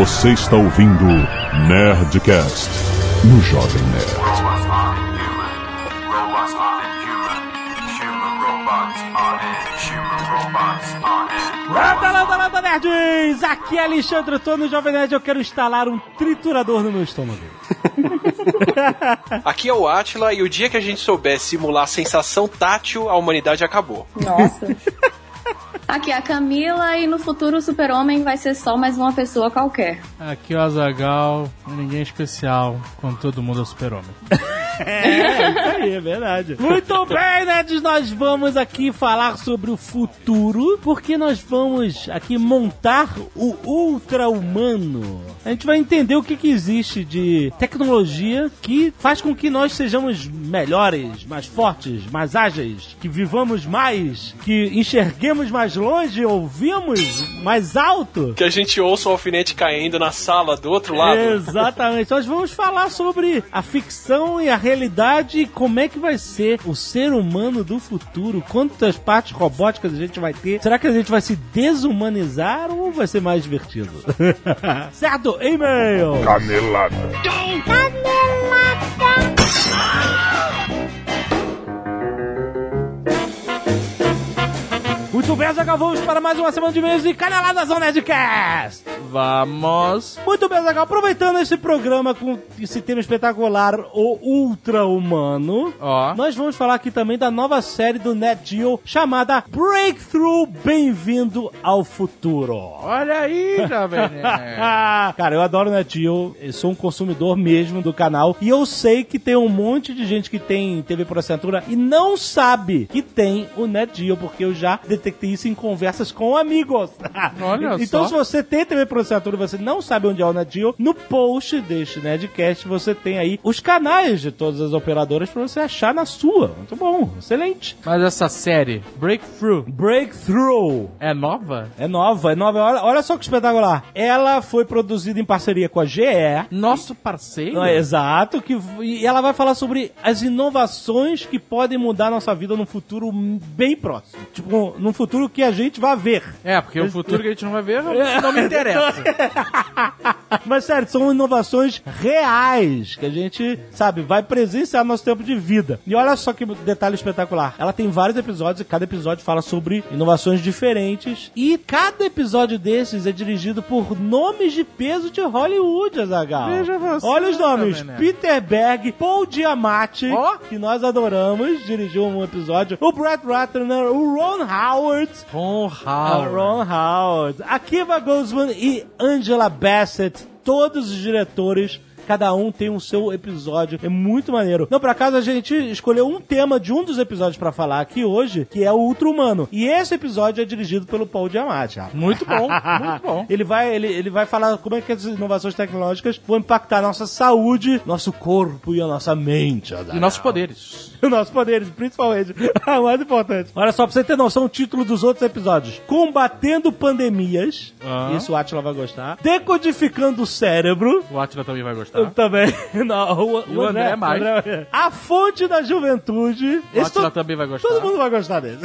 Você está ouvindo Nerdcast no Jovem Nerd. Landa, landa, landa, nerds! Aqui é Alexandre Tono, Jovem Nerd. Eu quero instalar um triturador no meu estômago. Aqui é o Atila e o dia que a gente souber simular a sensação tátil, a humanidade acabou. Nossa. Aqui é a Camila e no futuro o super-homem vai ser só mais uma pessoa qualquer. Aqui é o Azagal, ninguém especial, quando todo mundo é super-homem. É, isso aí, é verdade. Muito bem, nerds, nós vamos aqui falar sobre o futuro, porque nós vamos aqui montar o ultra-humano. A gente vai entender o que, que existe de tecnologia que faz com que nós sejamos melhores, mais fortes, mais ágeis, que vivamos mais, que enxerguemos mais longe, ouvimos mais alto. Que a gente ouça o alfinete caindo na sala do outro lado. Exatamente. Nós vamos falar sobre a ficção e a realidade e como é que vai ser o ser humano do futuro. Quantas partes robóticas a gente vai ter? Será que a gente vai se desumanizar ou vai ser mais divertido? certo? E-mail! Canelada. Muito bem, Zagal, vamos para mais uma semana de e-mails e caneladas ao Nerdcast! Vamos! Muito bem, Zagal, aproveitando esse programa com esse tema espetacular, o Ultra Humano, Ó. nós vamos falar aqui também da nova série do Net Geo chamada Breakthrough Bem-vindo ao Futuro. Olha aí, Jovem. Cara, eu adoro o Net Geo, eu sou um consumidor mesmo do canal e eu sei que tem um monte de gente que tem TV por assinatura e não sabe que tem o Net Geo, porque eu já detectei isso em conversas com amigos. Olha então, só. se você tem TV por assinatura e você não sabe onde é o Geo, no post deste Nedcast você tem aí os canais de todas as operadoras pra você achar na sua. Muito bom, excelente. Mas essa série, Breakthrough, Breakthrough. é nova? É nova, é nova. Olha, olha só que espetacular. Ela foi produzida em parceria com a GE. Nosso parceiro? É exato, que, e ela vai falar sobre as inovações que podem mudar a nossa vida num futuro bem próximo. Tipo, num futuro que a gente vai ver. É, porque o futuro que a gente não vai ver não me interessa. Mas sério, são inovações reais que a gente, sabe, vai presenciar no nosso tempo de vida. E olha só que detalhe espetacular. Ela tem vários episódios e cada episódio fala sobre inovações diferentes. E cada episódio desses é dirigido por nomes de peso de Hollywood, Azagal. Veja você, Olha os nomes: Jovem Nerd. Peter Berg, Paul Giamatti, Ó. que nós adoramos, dirigiu um episódio. O Brett Ratner, o Ron Howard. Ron A Howard. Ron Howard, Akiva Goldsman e Angela Bassett, todos os diretores. Cada um tem o seu episódio. É muito maneiro. Não, por acaso a gente escolheu um tema de um dos episódios pra falar aqui hoje, que é o Ultra Humano. E esse episódio é dirigido pelo Paul Giamatti. rapaz. Muito bom, muito bom. Ele vai, ele, ele vai falar como é que as inovações tecnológicas vão impactar a nossa saúde, nosso corpo e a nossa mente. E nossos poderes. Os nossos poderes, principalmente. A mais importante. Olha só, pra você ter noção, o título dos outros episódios. Combatendo pandemias. Ah. Isso o Atila vai gostar. Decodificando o cérebro. O Atila também vai gostar. Eu também. Não, o, o André mais. André- a fonte da juventude. O Atila to- também vai gostar. Todo mundo vai gostar dele.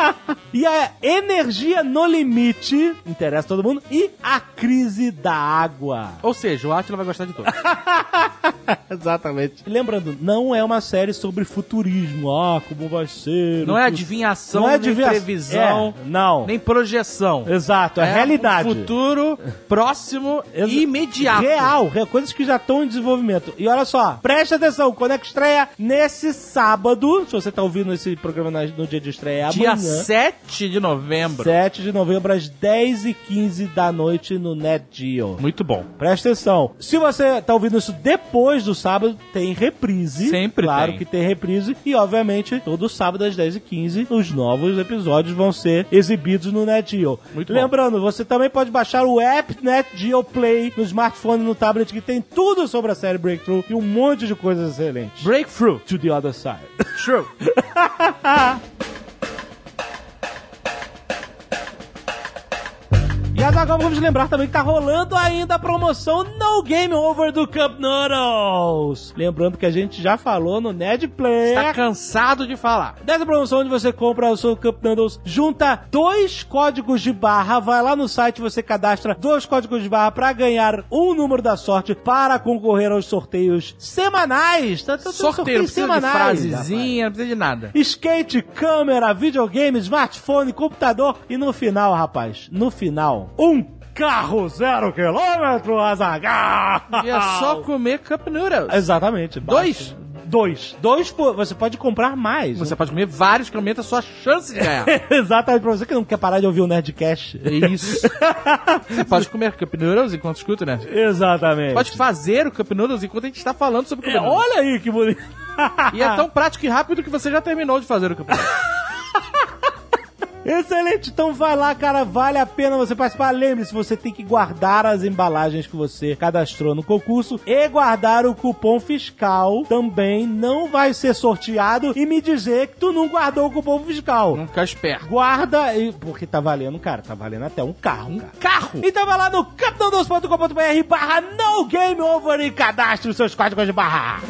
e a energia no limite. Interessa todo mundo. E a crise da água. Ou seja, o Atila vai gostar de todos. Exatamente. Lembrando, não é uma série sobre futurismo. Ah, como vai ser. Não é adivinhação, Não é nem adivinha- previsão, É, não. nem projeção. Exato, é, realidade. Um futuro próximo e imediato. Real, real, coisas que já estão em desenvolvimento. E olha só, preste atenção, quando é que estreia nesse sábado, se você tá ouvindo esse programa no dia de estreia, é Dia amanhã. 7 de novembro. 7 de novembro, às 10h15 da noite no Net Geo. Muito bom. Presta atenção. Se você tá ouvindo isso depois do sábado, tem reprise. Sempre Claro tem. que tem reprise. E, obviamente, todo sábado às 10h15, os novos episódios vão ser exibidos no Net Geo. Muito bom. Lembrando, você também pode baixar o app Net Geo Play no smartphone no tablet, que tem tudo sobre a série Breakthrough e um monte de coisas excelentes. Breakthrough. To the other side. True. E agora vamos lembrar também que tá rolando ainda a promoção No Game Over do Cup Noodles. Lembrando que a gente já falou no Ned Play. Tá cansado de falar. Dessa promoção onde você compra o seu Cup Noodles, junta dois códigos de barra, vai lá no site, você cadastra dois códigos de barra pra ganhar um número da sorte para concorrer aos sorteios semanais. Tá, tá, tá, Sorteio, não precisa de rapaz. frasezinha, não precisa de nada. Skate, câmera, videogame, smartphone, computador e no final, rapaz, no final, um carro zero quilômetro, Azaghal! E é só comer Cup Noodles. Exatamente. Dois? basta. Dois. Dois, por, você pode comprar mais. Você pode comer vários que aumenta a sua chance de ganhar. Exatamente, pra você que não quer parar de ouvir o Nerdcast. É isso. Você pode comer Cup Noodles enquanto escuta, né? Exatamente. Pode fazer o Cup Noodles enquanto a gente está falando sobre Cup É, olha aí que bonito. E é tão prático e rápido que você já terminou de fazer o Cup Noodles. Excelente, então vai lá, cara, vale a pena você participar. Lembre-se, você tem que guardar as embalagens que você cadastrou no concurso e guardar o cupom fiscal também. Não vai ser sorteado e me dizer que tu não guardou o cupom fiscal. Não ficar esperto. Guarda, e- porque tá valendo, cara, tá valendo até um carro, cara. Carro! Então vai lá no capitãodos.com.br barra no game over e cadastre os seus códigos de barra.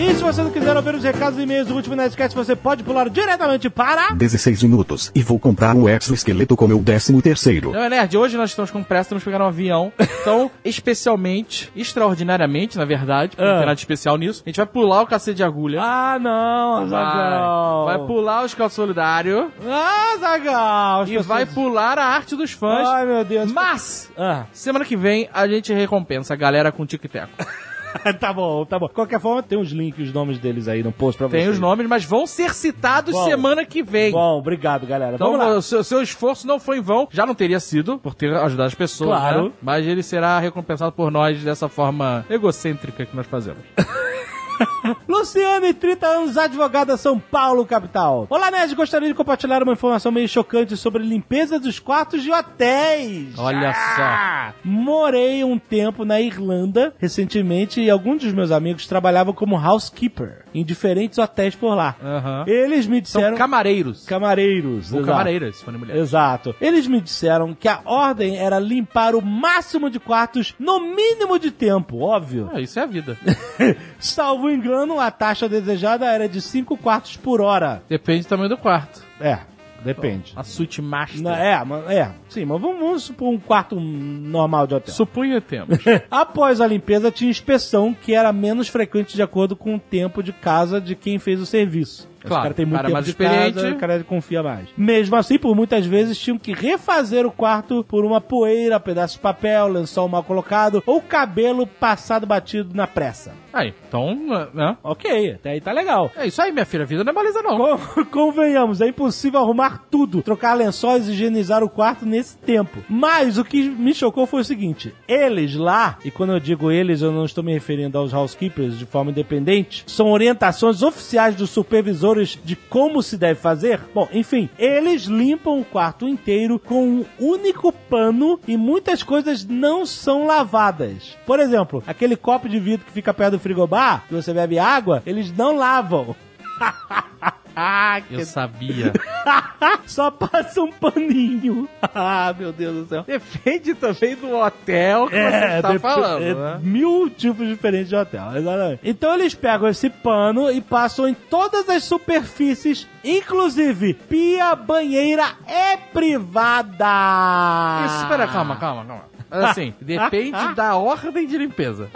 E se você não quiser ouvir os recados e e-mails do último Nerdcast, você pode pular diretamente para... 16 minutos e vou comprar um exoesqueleto com meu décimo terceiro. Não é nerd, hoje nós estamos com pressa, temos que pegar um avião. Então, especialmente, extraordinariamente, na verdade, porque não Ah. tem nada especial nisso, a gente vai pular o cacete de agulha. Ah, não, Zagal. vai, vai pular o escaldo solidário Ah, Zagal. e vai pular a arte dos fãs. Ai, meu Deus. Mas, Ah, semana que vem, a gente recompensa a galera com tic-teco. tá bom, tá bom. Qualquer forma, tem os links, os nomes deles aí no post pra vocês. Tem os nomes, mas vão ser citados Bom. semana que vem. Bom, obrigado, galera. Então, Vamos lá. o seu, seu esforço não foi em vão, já não teria sido, por ter ajudado as pessoas, Claro. né? Mas ele será recompensado por nós dessa forma egocêntrica que nós fazemos. Luciane, 30 anos, advogada São Paulo, capital. Olá, Nerd. Gostaria de compartilhar uma informação meio chocante sobre limpeza dos quartos de hotéis. Olha Ah! Morei um tempo na Irlanda recentemente e alguns dos meus amigos trabalhavam como housekeeper em diferentes hotéis por lá. Aham. Eles me São disseram... camareiros. Camareiros. Ou exato. camareiras, se for mulher. Exato. Eles me disseram que a ordem era limpar o máximo de quartos no mínimo de tempo, óbvio. Ah, isso é a vida. Salvo engano, a taxa desejada era de 5 quartos por hora. Depende do tamanho do quarto. É, depende. A suíte master. Na- é, mas- é, sim, mas vamos, vamos supor um quarto normal de hotel. Supunha temos. Após a limpeza, tinha inspeção que era menos frequente de acordo com o tempo de casa de quem fez o serviço. Claro, caras têm muito cara tempo mais de experiente. casa, o cara confia mais. Mesmo assim, por muitas vezes tinham que refazer o quarto por uma poeira, pedaço de papel, lençol mal colocado ou cabelo passado batido na pressa. Aí, então, né? Ok, até aí tá legal. É isso aí, minha filha. A vida não é moleza, não. Con- Convenhamos, é impossível arrumar tudo, trocar lençóis e higienizar o quarto nesse tempo. Mas o que me chocou foi o seguinte: eles lá, e quando eu digo eles, eu não estou me referindo aos housekeepers de forma independente, são orientações oficiais dos supervisores de como se deve fazer. Bom, enfim, eles limpam o quarto inteiro com um único pano e muitas coisas não são lavadas. Por exemplo, aquele copo de vidro que fica perto do frigobar, que você bebe água, eles não lavam. Ah, Eu sabia. Só passa um paninho. ah, meu Deus do céu. Depende também do hotel que você está dep- falando, é né? mil tipos diferentes de hotel, exatamente. Então eles pegam esse pano e passam em todas as superfícies, inclusive pia, banheira e privada. Isso, espera, calma, calma, calma. Assim, depende da ordem de limpeza.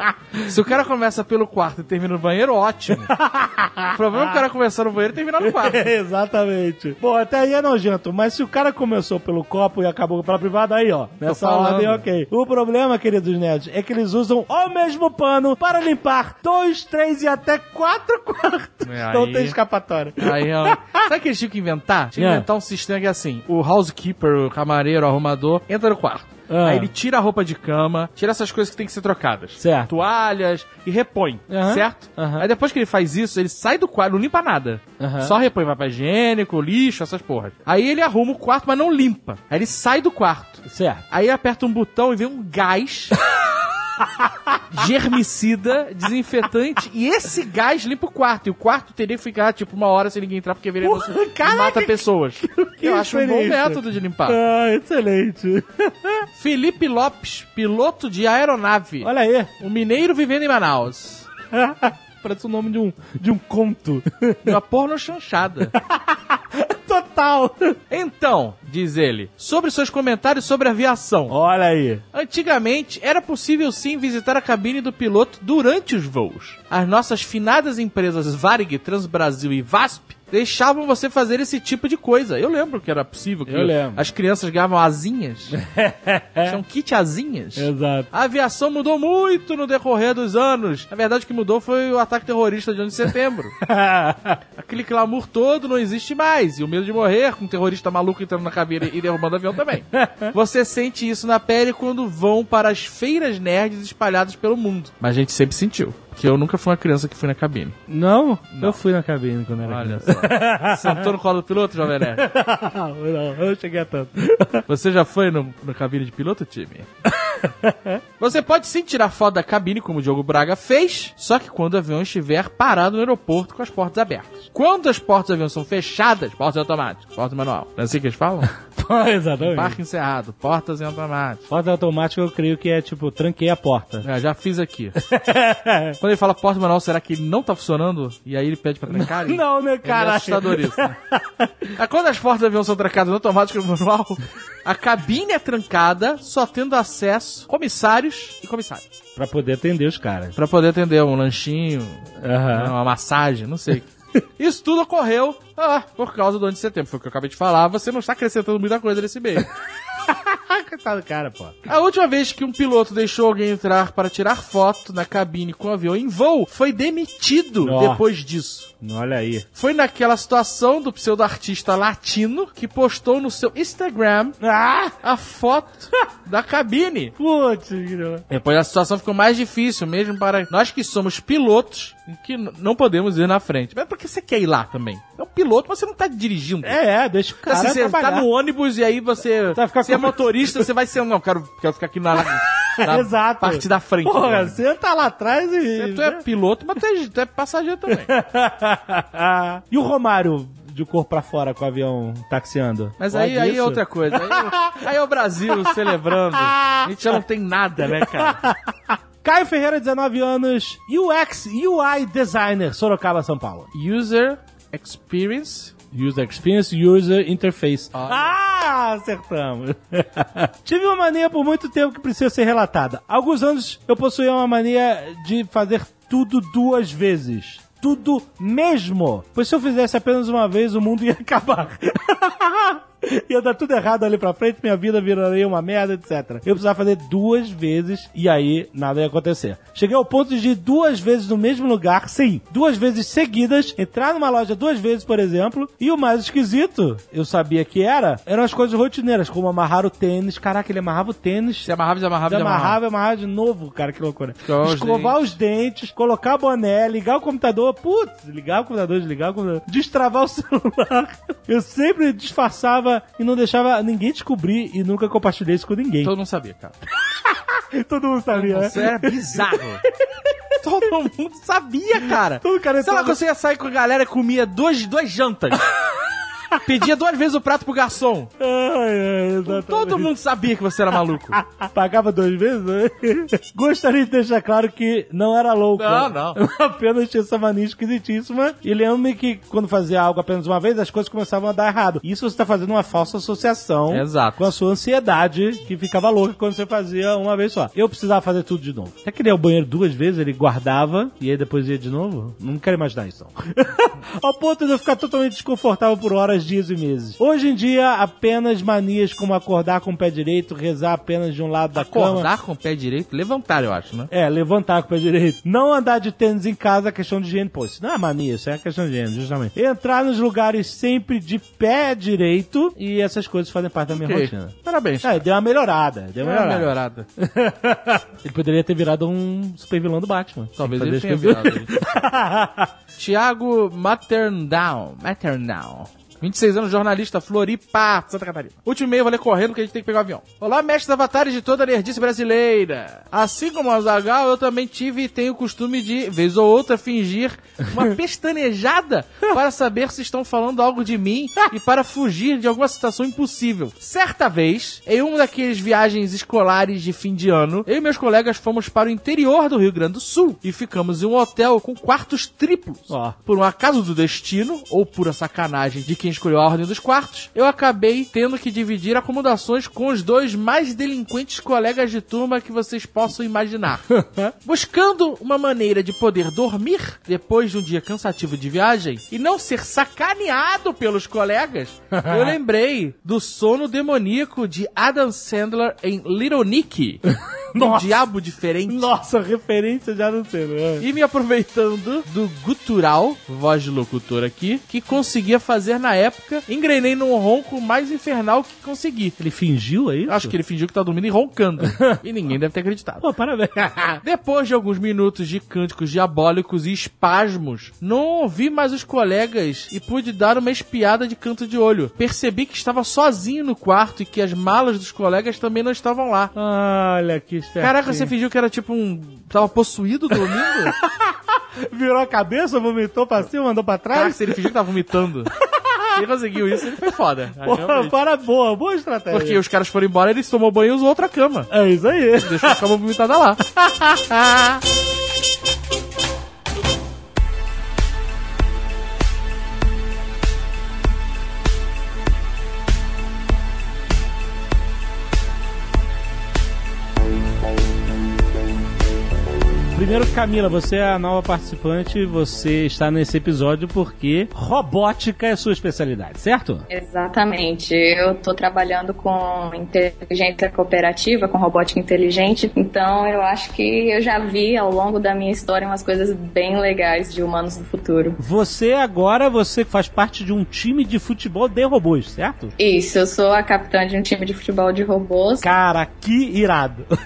Se o cara começa pelo quarto e termina no banheiro, ótimo. O problema é que o cara começar no banheiro e terminar no quarto. Exatamente. Bom, até aí é nojento, mas se o cara começou pelo copo e acabou pela privada, aí ó, nessa ordem, ok. O problema, queridos nerds, é que eles usam o mesmo pano para limpar dois, três e até quatro quartos. É, Não aí- tem escapatória. Aí, ó, sabe o que eles tinham que inventar? Tinha que É. inventar um sistema que é assim: o housekeeper, o camareiro, o arrumador, entra no quarto. Ah. Aí ele tira a roupa de cama, tira essas coisas que tem que ser trocadas. Certo. Toalhas e repõe, certo? Aí depois que ele faz isso, ele sai do quarto, não limpa nada. Só repõe papel higiênico, lixo, essas porras. Aí ele arruma o quarto, mas não limpa. Aí ele sai do quarto. Certo. Aí aperta um botão e vem um gás germicida, desinfetante e esse gás limpa o quarto. E o quarto teria que ficar tipo uma hora sem ninguém entrar porque venenoso Porra, e mata pessoas. Eu acho um bom método de limpar. Ah, excelente. Felipe Lopes, piloto de aeronave. Olha aí. Um mineiro vivendo em Manaus. Parece o nome de um, de um conto. Uma porno chanchada. Total. Então, diz ele, sobre seus comentários sobre aviação. Olha aí. Antigamente, era possível sim visitar a cabine do piloto durante os voos. As nossas finadas empresas Varig, Transbrasil e VASP deixavam você fazer esse tipo de coisa. Eu lembro que era possível que Eu lembro. as crianças ganhavam asinhas. Tinha um kit asinhas. Exato. A aviação mudou muito no decorrer dos anos. Na verdade, o que mudou foi o ataque terrorista de 11 de setembro. Aquele clamor todo não existe mais. E o medo de morrer com um terrorista maluco entrando na cabine e derrubando avião também. Você sente isso na pele quando vão para as feiras nerds espalhadas pelo mundo. Mas a gente sempre sentiu. Que eu nunca fui uma criança que fui na cabine. Não? Eu fui na cabine quando era Olha criança. só. Sentou no colo do piloto, Jovem Nerd? não, eu não cheguei a tanto. Você já foi no, no cabine de piloto, time? Você pode sim tirar foto da cabine, como o Diogo Braga fez, só que quando o avião estiver parado no aeroporto com as portas abertas. Quando as portas do avião são fechadas, portas automáticas, porta manual. Não é assim que eles falam? Exatamente. Parque encerrado, portas em automático. Porta automática eu creio que é tipo, tranquei a porta. É, já fiz aqui. Quando ele fala porta manual, será que ele não tá funcionando? E aí ele pede pra trancar? Não, né, É meio cara? assustador isso. Né? Quando as portas do avião são trancadas no automático e no manual, a cabine é trancada, só tendo acesso comissários e comissários. Pra poder atender os caras. Pra poder atender um lanchinho, Aham. uma massagem, não sei. Isso tudo ocorreu ah, por causa do 11 de setembro. Foi o que eu acabei de falar. Você não está acrescentando muita coisa nesse meio. Coitado do cara, pô. A última vez que um piloto deixou alguém entrar para tirar foto na cabine com o avião em voo foi demitido Nossa. depois disso. Olha aí. Foi naquela situação do pseudo-artista latino que postou no seu Instagram Ah! a foto da cabine. Putz. Depois a situação ficou mais difícil, mesmo para nós que somos pilotos, que não podemos ir na frente. Mas por que você quer ir lá também? Um piloto, mas você não tá dirigindo. É, é, deixa o Então, cara assim, você trabalhar. tá no ônibus e aí você, ficar você é motorista, você vai ser, não, quero, quero ficar aqui na, na Exato. parte da frente. Porra, cara. você tá lá atrás e... Tu é piloto, mas tu é, tu é passageiro também. e o Romário de cor pra fora com o avião taxiando? Mas Pode aí, aí é outra coisa. Aí, aí é o Brasil celebrando. A gente já não tem nada, né, cara? Caio Ferreira, 19 anos, UX, UI Designer, Sorocaba, São Paulo. User Experience. User Experience, User Interface. Ah, acertamos. Tive uma mania por muito tempo que precisa ser relatada. Há alguns anos eu possuía uma mania de fazer tudo duas vezes. Tudo mesmo. Pois se eu fizesse apenas uma vez, o mundo ia acabar. ia dar tudo errado ali pra frente, minha vida viraria uma merda, etc. Eu precisava fazer duas vezes e aí nada ia acontecer. Cheguei ao ponto de ir duas vezes no mesmo lugar, sim, duas vezes seguidas, entrar numa loja duas vezes, por exemplo, e o mais esquisito, eu sabia que era, eram as coisas rotineiras, como amarrar o tênis. Caraca, ele amarrava o tênis, Se amarrava, desamarrava, de desamarrava. amarrava, amarrava de novo, cara, que loucura. Escovar os Escovar os dentes, colocar boné, ligar o computador, putz, ligar o computador, desligar o computador, destravar o celular. Eu sempre disfarçava e não deixava ninguém descobrir e nunca compartilhei isso com ninguém. Todo mundo sabia, cara. Todo mundo sabia, né? Isso era bizarro. Todo mundo sabia, cara. Todo cara Sei lá, você ia sair com a galera e comia duas, duas jantas. Pedia duas vezes o prato pro garçom. Ai, ai. Todo mundo sabia que você era maluco. Pagava duas vezes? né? Gostaria de deixar claro que não era louco. Não, não. Eu apenas tinha essa mania esquisitíssima. E lembro-me que quando fazia algo apenas uma vez, as coisas começavam a dar errado. Isso você está fazendo uma falsa associação Exato. com a sua ansiedade, que ficava louca quando você fazia uma vez só. Eu precisava fazer tudo de novo. Até que ele ia ao banheiro duas vezes, ele guardava e aí depois ia de novo. Não quero imaginar isso. não. ao ponto de eu ficar totalmente desconfortável por horas, dias e meses. Hoje em dia, apenas manias como acordar com o pé direito, rezar apenas de um lado da cama. Acordar com o pé direito, levantar, eu acho, né? É, levantar com o pé direito. Não andar de tênis em casa é questão de higiene. Pô, isso não é mania, isso é questão de higiene, justamente. Entrar nos lugares sempre de pé direito e essas coisas fazem parte da minha Ok. rotina. Parabéns. É, deu uma melhorada. Deu uma Deu uma melhorada. melhorada. Ele poderia ter virado um super vilão do Batman. Talvez ele tenha virado. Tiago Materndown. Materndown. 26 anos, jornalista, Floripa, Santa Catarina. Último e-mail, vou ler correndo porque a gente tem que pegar o avião. Olá, mestres avatares de toda a nerdice brasileira. Assim como o Azagal, eu também tive e tenho o costume de, vez ou outra, fingir uma pestanejada para saber se estão falando algo de mim e para fugir de alguma situação impossível. Certa vez, em uma daqueles viagens escolares de fim de ano, eu e meus colegas fomos para o interior do Rio Grande do Sul e ficamos em um hotel com quartos triplos. Ó. Por um acaso do destino, ou pura sacanagem de quem escolheu a ordem dos quartos, eu acabei tendo que dividir acomodações com os dois mais delinquentes colegas de turma que vocês possam imaginar. Buscando uma maneira de poder dormir depois de um dia cansativo de viagem e não ser sacaneado pelos colegas, eu lembrei do sono demoníaco de Adam Sandler em Little Nicky. Um Nossa. diabo diferente. Nossa, referência já não sei, né? E me aproveitando do gutural, voz de locutor aqui, que conseguia fazer na época, engrenei num ronco mais infernal que consegui. Ele fingiu aí? Acho que ele fingiu que tá dormindo e roncando. e ninguém deve ter acreditado. Pô, parabéns. Depois de alguns minutos de cânticos diabólicos e espasmos, não ouvi mais os colegas e pude dar uma espiada de canto de olho. Percebi que estava sozinho no quarto e que as malas dos colegas também não estavam lá. Olha que esperto. Caraca, você fingiu que era tipo um. Tava possuído dormindo? virou a cabeça, vomitou pra cima, mandou pra Caraca, trás? se ele fingiu que tava vomitando. Se ele conseguiu isso, ele foi foda. Aí, realmente. para boa, boa estratégia. Porque os caras foram embora, ele tomou banho e usou outra cama. É isso aí. Deixou a cama vomitada lá. Primeiro, Camila, você é a nova participante, você está nesse episódio porque robótica é sua especialidade, certo? Exatamente. Eu tô trabalhando com inteligência cooperativa, com robótica inteligente, então eu acho que eu já vi ao longo da minha história umas coisas bem legais de humanos do futuro. Você agora, você faz parte de um time de futebol de robôs, certo? Isso, eu sou a capitã de um time de futebol de robôs. Cara, que irado.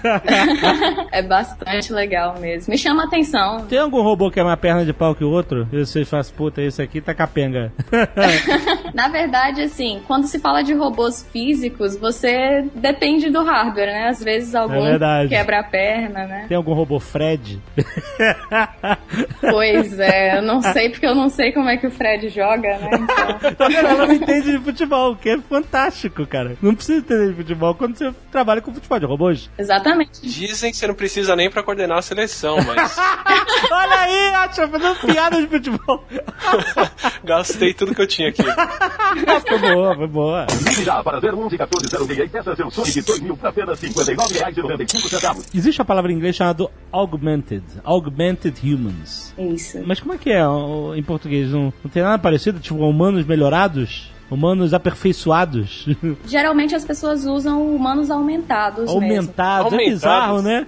É bastante legal mesmo. Me chama a atenção. Tem algum robô que é mais perna de pau que o outro? E vocês fazem, puta, esse aqui tá capenga. Na verdade, assim, quando se fala de robôs físicos, você depende do hardware, né? Às vezes algum É quebra a perna, né? Tem algum robô Fred? Pois é, eu não sei porque eu não sei como é que o Fred joga, né? Então, Tá vendo? Ela não entende de futebol, que é fantástico, cara. Não precisa entender de futebol quando você trabalha com futebol de robôs. exatamente. Dizem que você não precisa nem pra coordenar a seleção, mas Olha aí, acha, fazendo piada de futebol. gastei tudo que eu tinha aqui. foi boa, foi boa. Ligue já para 011 1406 e peça seu Sonic 2000 por apenas R$ 59,95. Existe uma palavra em inglês chamada augmented, augmented humans. Isso. Mas como é que é em português? Não, não tem nada parecido? Tipo, humanos melhorados? Humanos aperfeiçoados? Geralmente as pessoas usam humanos aumentados mesmo. Aumentados. É Aumentados. bizarro, né?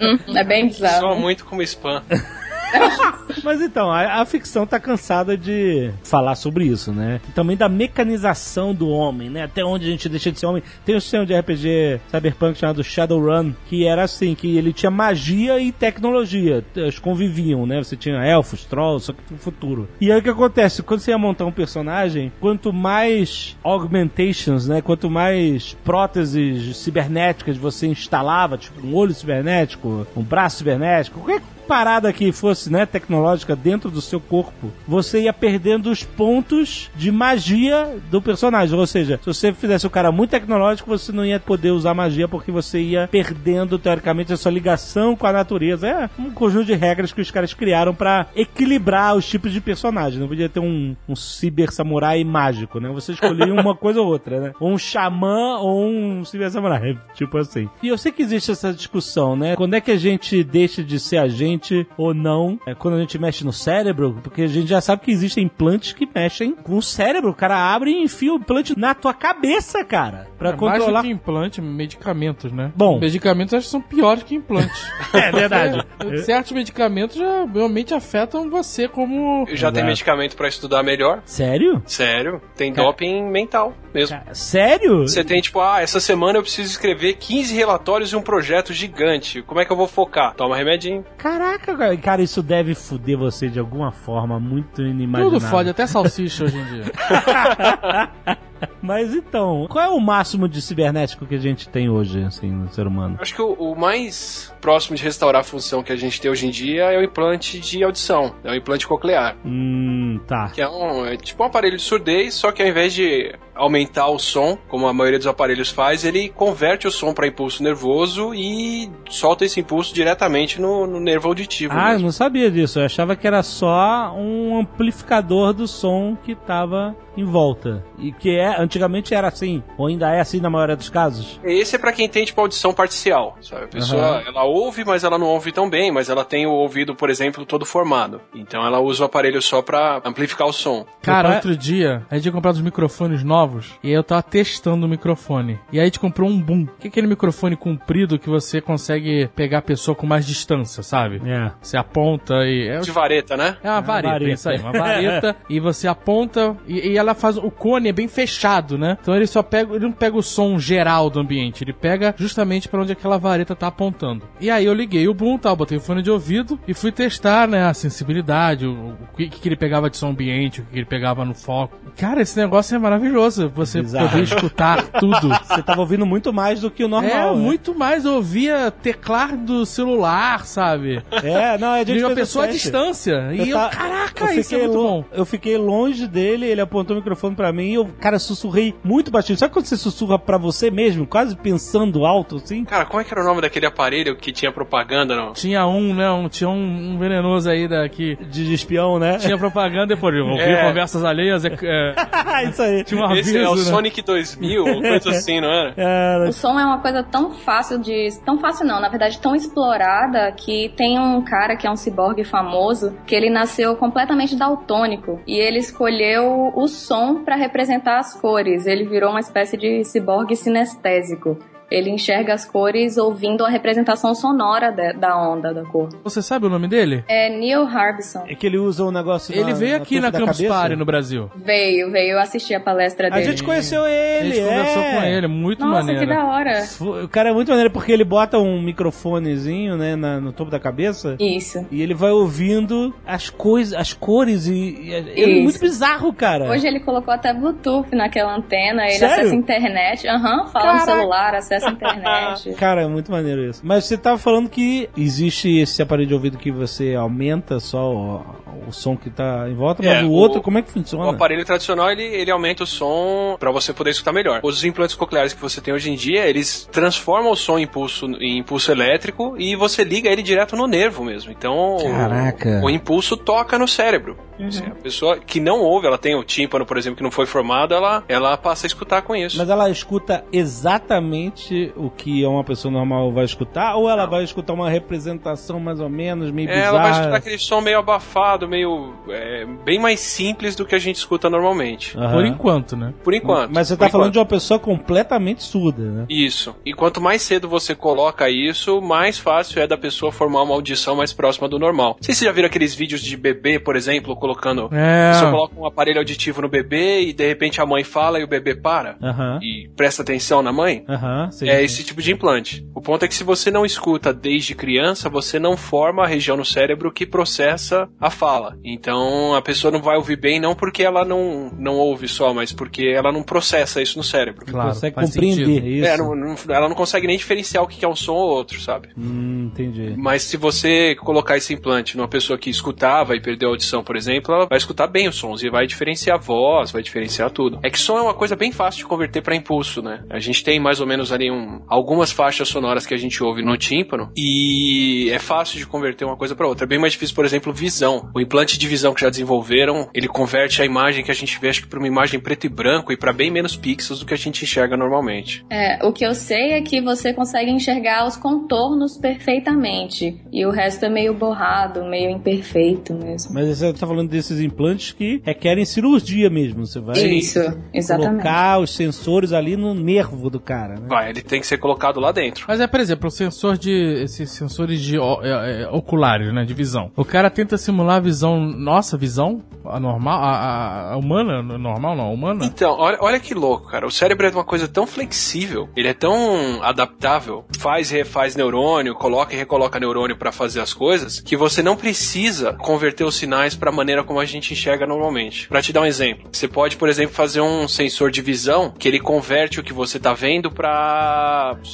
Uhum, É bem Soa bizarro. muito como spam. Mas então, a, a ficção tá cansada de falar sobre isso, né? Também da mecanização do homem, né? Até onde a gente deixa de ser homem. Tem um sistema de RPG cyberpunk chamado Shadowrun, que era assim, que ele tinha magia e tecnologia. Eles conviviam, né? Você tinha elfos, trolls, só que no futuro. E aí o que acontece? Quando você ia montar um personagem, quanto mais augmentations, né? Quanto mais próteses cibernéticas você instalava, tipo um olho cibernético, um braço cibernético, qualquer parada que fosse, né, tecnológica dentro do seu corpo, você ia perdendo os pontos de magia do personagem. Ou seja, se você fizesse o cara muito tecnológico, você não ia poder usar magia porque você ia perdendo, teoricamente, a sua ligação com a natureza. É um conjunto de regras que os caras criaram pra equilibrar os tipos de personagem. Não podia ter um, um ciber samurai mágico, né? Você escolhia uma coisa ou outra, né? Ou um xamã ou um ciber samurai, tipo assim. E eu sei que existe essa discussão, né? Quando é que a gente deixa de ser a gente ou não? É quando a gente mexe no cérebro, porque a gente já sabe que existem implantes que mexem com o cérebro. O cara abre e enfia o implante na tua cabeça, cara, Pra É, mais do controlar. que implante, medicamentos, né? Bom. Medicamentos acho que são piores que implantes. É verdade. É, certos medicamentos já realmente afetam você como. Eu já tenho Exato. medicamento pra estudar melhor. Sério? Sério. Tem Cara. doping mental mesmo. Cara, sério? Você tem tipo, ah, essa semana eu preciso escrever 15 relatórios e um projeto gigante. Como é que eu vou focar? Toma remedinho. Caraca, cara, cara, isso isso deve fuder você de alguma forma muito inimaginável. Tudo fode, até salsicha hoje em dia. Mas então, qual é o máximo de cibernético que a gente tem hoje, assim, no ser humano? Acho que o, o mais próximo de restaurar a função que a gente tem hoje em dia é o implante de audição, é o implante coclear. Hum, tá. Que é, um, é tipo um aparelho de surdez, só que ao invés de aumentar o som, como a maioria dos aparelhos faz, ele converte o som para impulso nervoso e solta esse impulso diretamente no, no nervo auditivo. Ah, eu mesmo. não sabia disso. Eu achava que era só um amplificador do som que tava em volta. E que é, antigamente era assim, ou ainda é assim na maioria dos casos. Esse é pra quem tem tipo audição parcial, sabe? A pessoa, Aham. ela ouve, mas ela não ouve tão bem, mas ela tem o ouvido, por exemplo, todo formado. Então ela usa o aparelho só pra amplificar o som. Cara, outro dia, a gente tinha comprado uns microfones novos e aí eu tava testando o microfone. E aí a gente comprou um boom. Que é aquele microfone comprido que você consegue pegar a pessoa com mais distância, sabe? É. Você aponta e. É, De vareta, né? é uma vareta, vareta. isso aí, uma vareta. e você aponta e, e ela faz. O cone é bem fechado, né? Então ele só pega. Ele não pega o som geral do ambiente, ele pega justamente pra onde aquela vareta tá apontando. E aí eu liguei o boom, tal, botei o fone de ouvido e fui testar, né, a sensibilidade, o, o que, que ele pegava de som ambiente, o que ele pegava no foco. Cara, esse negócio é maravilhoso. Você Bizarro. poder escutar tudo. Você tava ouvindo muito mais do que o normal. é, né? muito mais. Eu ouvia teclar do celular, sabe? É, não, gente De uma pessoa à distância. E eu, caraca, eu isso é muito lo- bom. Eu fiquei longe dele, ele apontou o microfone pra mim e eu, cara, sussurrei muito baixinho. Sabe quando você sussurra pra você mesmo, quase pensando alto, assim? Cara, como é que era o nome daquele aparelho que tinha propaganda? Não? Tinha um, né? Um, tinha um, um venenoso aí daqui. De espião, né? Tinha propaganda depois. Eu ouvi É. conversas alheias. É, é, Isso aí. tinha um aviso, Esse é o né? Sonic 2000, uma coisa assim, não era? Era. O som é uma coisa tão fácil de. Tão fácil não, na verdade, tão explorada que tem um cara que é um ciborgue famoso que ele nasceu completamente daltônico e ele escolheu o som para representar as cores. Ele virou uma espécie de ciborgue sinestésico. Ele enxerga as cores ouvindo a representação sonora de- da onda da cor. Você sabe o nome dele? É Neil Harbison. É que ele usa um negócio Ele na- veio aqui na da Campus cabeça. Party no Brasil. Veio, veio assistir a palestra A dele. gente conheceu A ele, gente conversou é. com ele, muito Nossa, maneiro. que da hora. O cara é muito maneiro porque ele bota um microfonezinho, né, na- no topo da cabeça. Isso. E ele vai ouvindo as coisas, as cores e, e é Isso. muito bizarro, cara. Hoje ele colocou até Bluetooth naquela antena, ele Sério? acessa a internet, aham, fala Caraca. no celular, acessa a internet. Cara, é muito maneiro isso. Mas você tava falando que existe esse aparelho de ouvido que você aumenta só o, o som que tá em volta, mas É, o, o- outro, como é que O funciona? aparelho tradicional ele, ele aumenta o som pra você poder escutar melhor. Os implantes cocleares que você tem hoje em dia, eles transformam o som em impulso, em impulso elétrico e você liga ele direto no nervo mesmo. Então, o- Caraca. O, impulso toca no cérebro. Assim, a pessoa que não ouve, ela tem o tímpano, por exemplo, que não foi formado, ela, ela passa a escutar com isso. Mas ela escuta exatamente o que uma pessoa normal vai escutar, ou ela vai escutar uma representação mais ou menos, meio É, bizarra? ela vai escutar aquele som meio abafado, meio. é, bem mais simples do que a gente escuta normalmente. Aham. Por enquanto, né? Por enquanto. Mas você tá falando enquanto. de uma pessoa completamente surda, né? Isso. E quanto mais cedo você coloca isso, mais fácil é da pessoa formar uma audição mais próxima do normal. Não sei se vocês já viram aqueles vídeos de bebê, por exemplo, colocando. É. Você coloca um aparelho auditivo no bebê e de repente a mãe fala e o bebê para. Aham. E presta atenção na mãe. Aham, sei. É esse tipo de implante. O ponto é que se você não escuta desde criança, você não forma a região no cérebro que processa a fala. Então a pessoa não vai ouvir bem não porque ela não, não ouve só, mas porque ela não processa isso no cérebro. Claro, consegue faz compreender sentido. isso. É, não- não- ela não consegue nem diferenciar o que é um som ou outro, sabe? Hum, entendi. Mas se você colocar esse implante numa pessoa que escutava e perdeu a audição, por exemplo, ela vai escutar bem os sons e vai diferenciar a voz, vai diferenciar tudo. É que som é uma coisa bem fácil de converter para impulso, né? A gente tem mais ou menos ali um, algumas faixas sonoras que a gente ouve no tímpano e é fácil de converter uma coisa para outra. É bem mais difícil, por exemplo, visão. O implante de visão que já desenvolveram, ele converte a imagem que a gente vê acho que para uma imagem preto e branco e para bem menos pixels do que a gente enxerga normalmente. É, o que eu sei é que você consegue enxergar os contornos perfeitamente. E o resto é meio borrado, meio imperfeito mesmo. Mas você tá falando desses implantes que requerem cirurgia mesmo. Você vai Isso, exatamente. colocar os sensores ali no nervo do cara, né? Vai, ele tem que ser colocado lá dentro. Mas é, por exemplo, o sensor de. esses sensores de é, é, oculares, né? De visão. O cara tenta simular a visão, nossa visão, a normal, a, a- a humana, normal não, a humana. Então, olha, olha que louco, cara. O cérebro é uma coisa tão flexível, ele é tão adaptável, faz e refaz neurônio, coloca e recoloca neurônio pra fazer as coisas, que você não precisa converter os sinais pra maneira como a gente enxerga normalmente. Pra te dar um exemplo, você pode, por exemplo, fazer um sensor de visão que ele converte o que você tá vendo